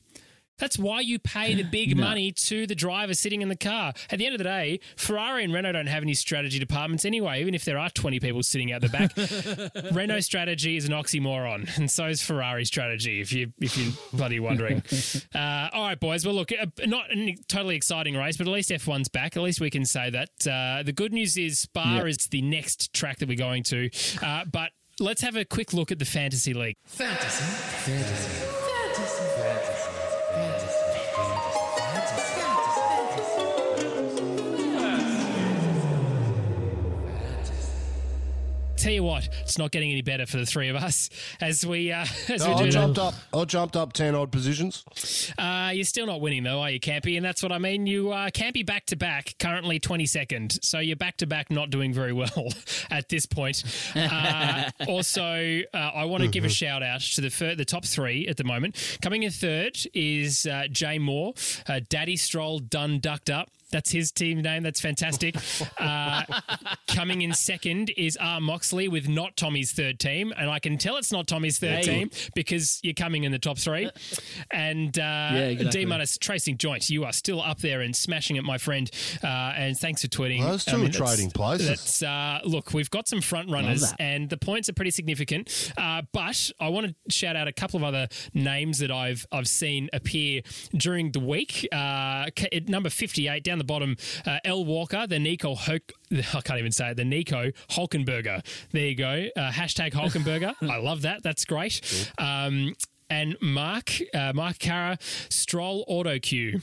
That's why you pay the big No. money to the driver sitting in the car. At the end of the day, Ferrari and Renault don't have any strategy departments anyway, even if there are 20 people sitting out the back. Renault strategy is an oxymoron, and so is Ferrari strategy, if, you, if you're bloody wondering. Uh, all right, boys. Well, look, uh, not a totally exciting race, but at least F1's back. At least we can say that. Uh, the good news is Spa Yep. is the next track that we're going to. Uh, but let's have a quick look at the Fantasy League. Fantasy. Fantasy. Fantasy. Tell you what, it's not getting any better for the three of us as we uh, as we I do. that. jumped up. I jumped up ten odd positions. Uh, you're still not winning though, are you, Campy? And that's what I mean. You uh, Campy back to back, currently 22nd, so you're back to back, not doing very well at this point. Uh, also, uh, I want to give a shout out to the fir- the top three at the moment. Coming in third is uh, Jay Moore, uh, Daddy Stroll, done ducked up. That's his team name. That's fantastic. Uh, coming in second is R. Moxley with not Tommy's third team. And I can tell it's not Tommy's third Hey. team because you're coming in the top three. And uh, exactly. D minus Tracing Joints, you are still up there and smashing it, my friend. Uh, and thanks for tweeting. Those two are that's- trading places. Uh, look, we've got some front runners and the points are pretty significant. Uh, but I want to shout out a couple of other names that I've I've seen appear during the week. Uh, at number 58, down the bottom, uh, L. Walker, the Nico Hulk. I can't even say it. The Nico Hulkenberger. There you go. Uh, hashtag Hulkenberger. I love that. That's great. Um, and Mark, uh, Mark Cara, Stroll Auto Queue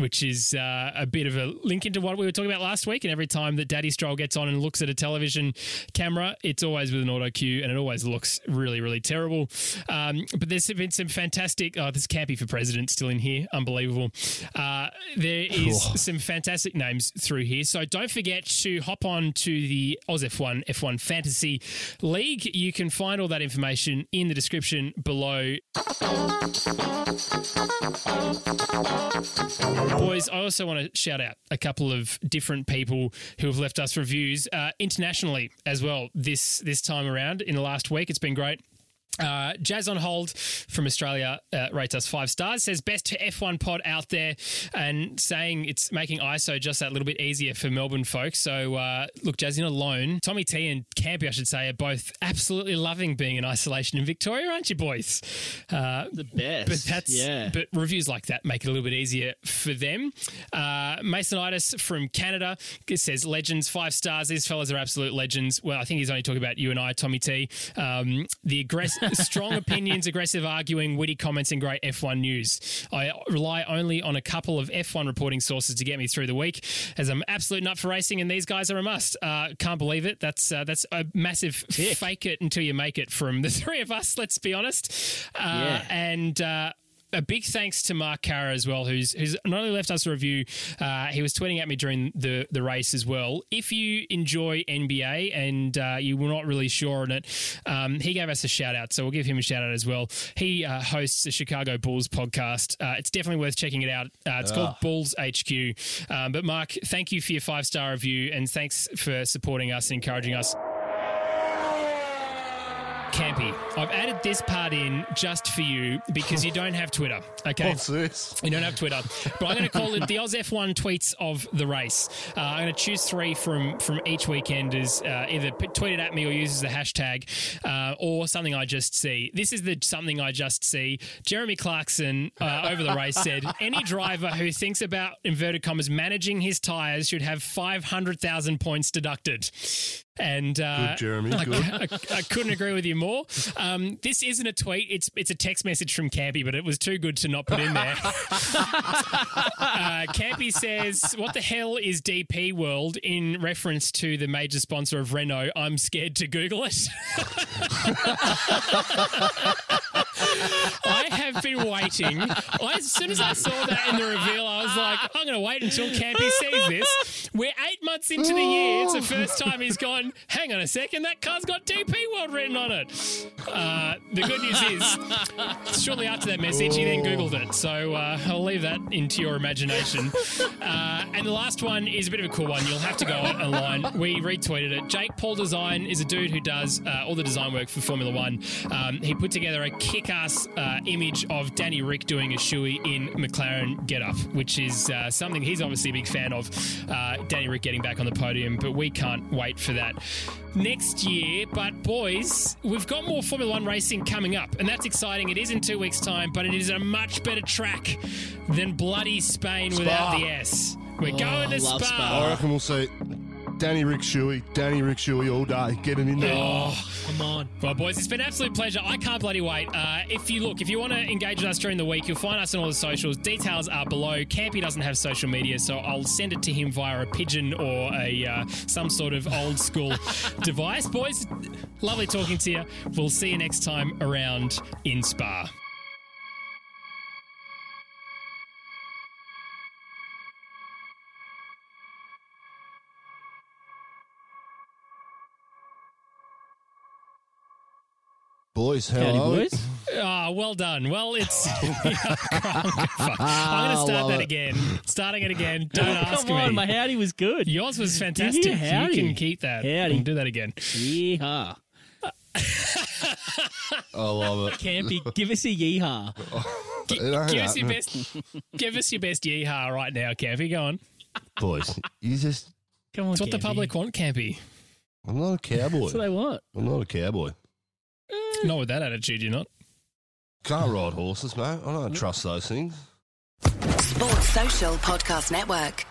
which is uh, a bit of a link into what we were talking about last week. And every time that Daddy Stroll gets on and looks at a television camera, it's always with an auto cue and it always looks really, really terrible. Um, but there's been some fantastic. Oh, there's Campy for President still in here. Unbelievable. Uh, there is some fantastic names through here. So don't forget to hop on to the Oz F1 F1 Fantasy League. You can find all that information in the description below. Boys, I also want to shout out a couple of different people who have left us reviews uh, internationally as well this this time around in the last week. It's been great. Uh, Jazz on hold from Australia uh, rates us five stars. Says best F1 pod out there, and saying it's making ISO just that little bit easier for Melbourne folks. So uh, look, Jazz, you're not alone. Tommy T and Campy, I should say, are both absolutely loving being in isolation in Victoria, aren't you, boys? Uh, the best. but that's yeah. but reviews like that make it a little bit easier for them. Uh, Masonitis from Canada says legends five stars. These fellas are absolute legends. Well, I think he's only talking about you and I, Tommy T. Um, the aggressive strong opinions, aggressive arguing, witty comments, and great F1 news. I rely only on a couple of F1 reporting sources to get me through the week, as I'm absolute nut for racing, and these guys are a must. Uh, can't believe it. That's uh, that's a massive fake it until you make it from the three of us. Let's be honest. Uh, Yeah. And. A big thanks to Mark Carra as well, who's who's not only left us a review, uh, he was tweeting at me during the, the race as well. If you enjoy NBA and uh, you were not really sure on it, um, he gave us a shout out, so we'll give him a shout out as well. He uh, hosts the Chicago Bulls podcast. Uh, it's definitely worth checking it out. Uh, it's called Bulls HQ. Um, but Mark, thank you for your five star review and thanks for supporting us and encouraging us. Campy, I've added this part in just for you because you don't have Twitter. Okay. What's this? You don't have Twitter, but I'm going to call it the Oz F1 tweets of the race. Uh, I'm going to choose three from from each weekend as uh, either tweet it at me or uses the hashtag uh, or something I just see. This is the something I just see. Jeremy Clarkson uh, over the race said any driver who thinks about inverted commas managing his tires should have 500,000 points deducted. And uh, Good, Jeremy, I, good. I, I couldn't agree with you more. Um, this isn't a tweet; it's it's a text message from Campy, but it was too good to not put in there. uh, Campy says, "What the hell is DP World?" In reference to the major sponsor of Renault. I'm scared to Google it. I have been waiting. I, as soon as I saw that in the reveal, I was like, I'm going to wait until Campy sees this. We're eight months into the year. It's the first time he's gone, hang on a second, that car's got DP World written on it. Uh, the good news is, shortly after that message, he then Googled it. So uh, I'll leave that into your imagination. Uh, and the last one is a bit of a cool one. You'll have to go online. We retweeted it. Jake Paul Design is a dude who does uh, all the design work for Formula One. Um, he put together a kick-ass uh, image of Danny Rick doing a shoey in McLaren getup, which is uh, something he's obviously a big fan of. Uh, Danny Rick getting back on the podium, but we can't wait for that next year. But boys, we've got more Formula One racing coming up, and that's exciting. It is in two weeks' time, but it is a much better track than bloody Spain without the S. We're oh, going to love Spa. Spa. I reckon we'll see Danny Ric shoey, Danny Ric shoey all day. Get him in there. Oh, Come on. Well, boys, it's been an absolute pleasure. I can't bloody wait. Uh, if you look, if you want to engage with us during the week, you'll find us on all the socials. Details are below. Campy doesn't have social media, so I'll send it to him via a pigeon or a uh, some sort of old school device. Boys, lovely talking to you. We'll see you next time around in Spa. Boys, how Howdy, are boys. Ah, well done. Well, it's. I'm going to start that it. again. Starting it again. Don't ask Come on, me. my howdy was good. Yours was fantastic. You? Howdy. You can keep that. Howdy. And do that again. Yeehaw. I love it. Campy, give us a yeehaw. You know Give us your best. give us your best yeehaw right now, Campy. Go on. Boys, you just. Come on, It's what the public want, Campy. I'm not a cowboy. That's what they want. I'm not a cowboy. Mm. Not with that attitude, you're not. Can't ride horses, mate. I don't trust those things. Sports Social Podcast Network.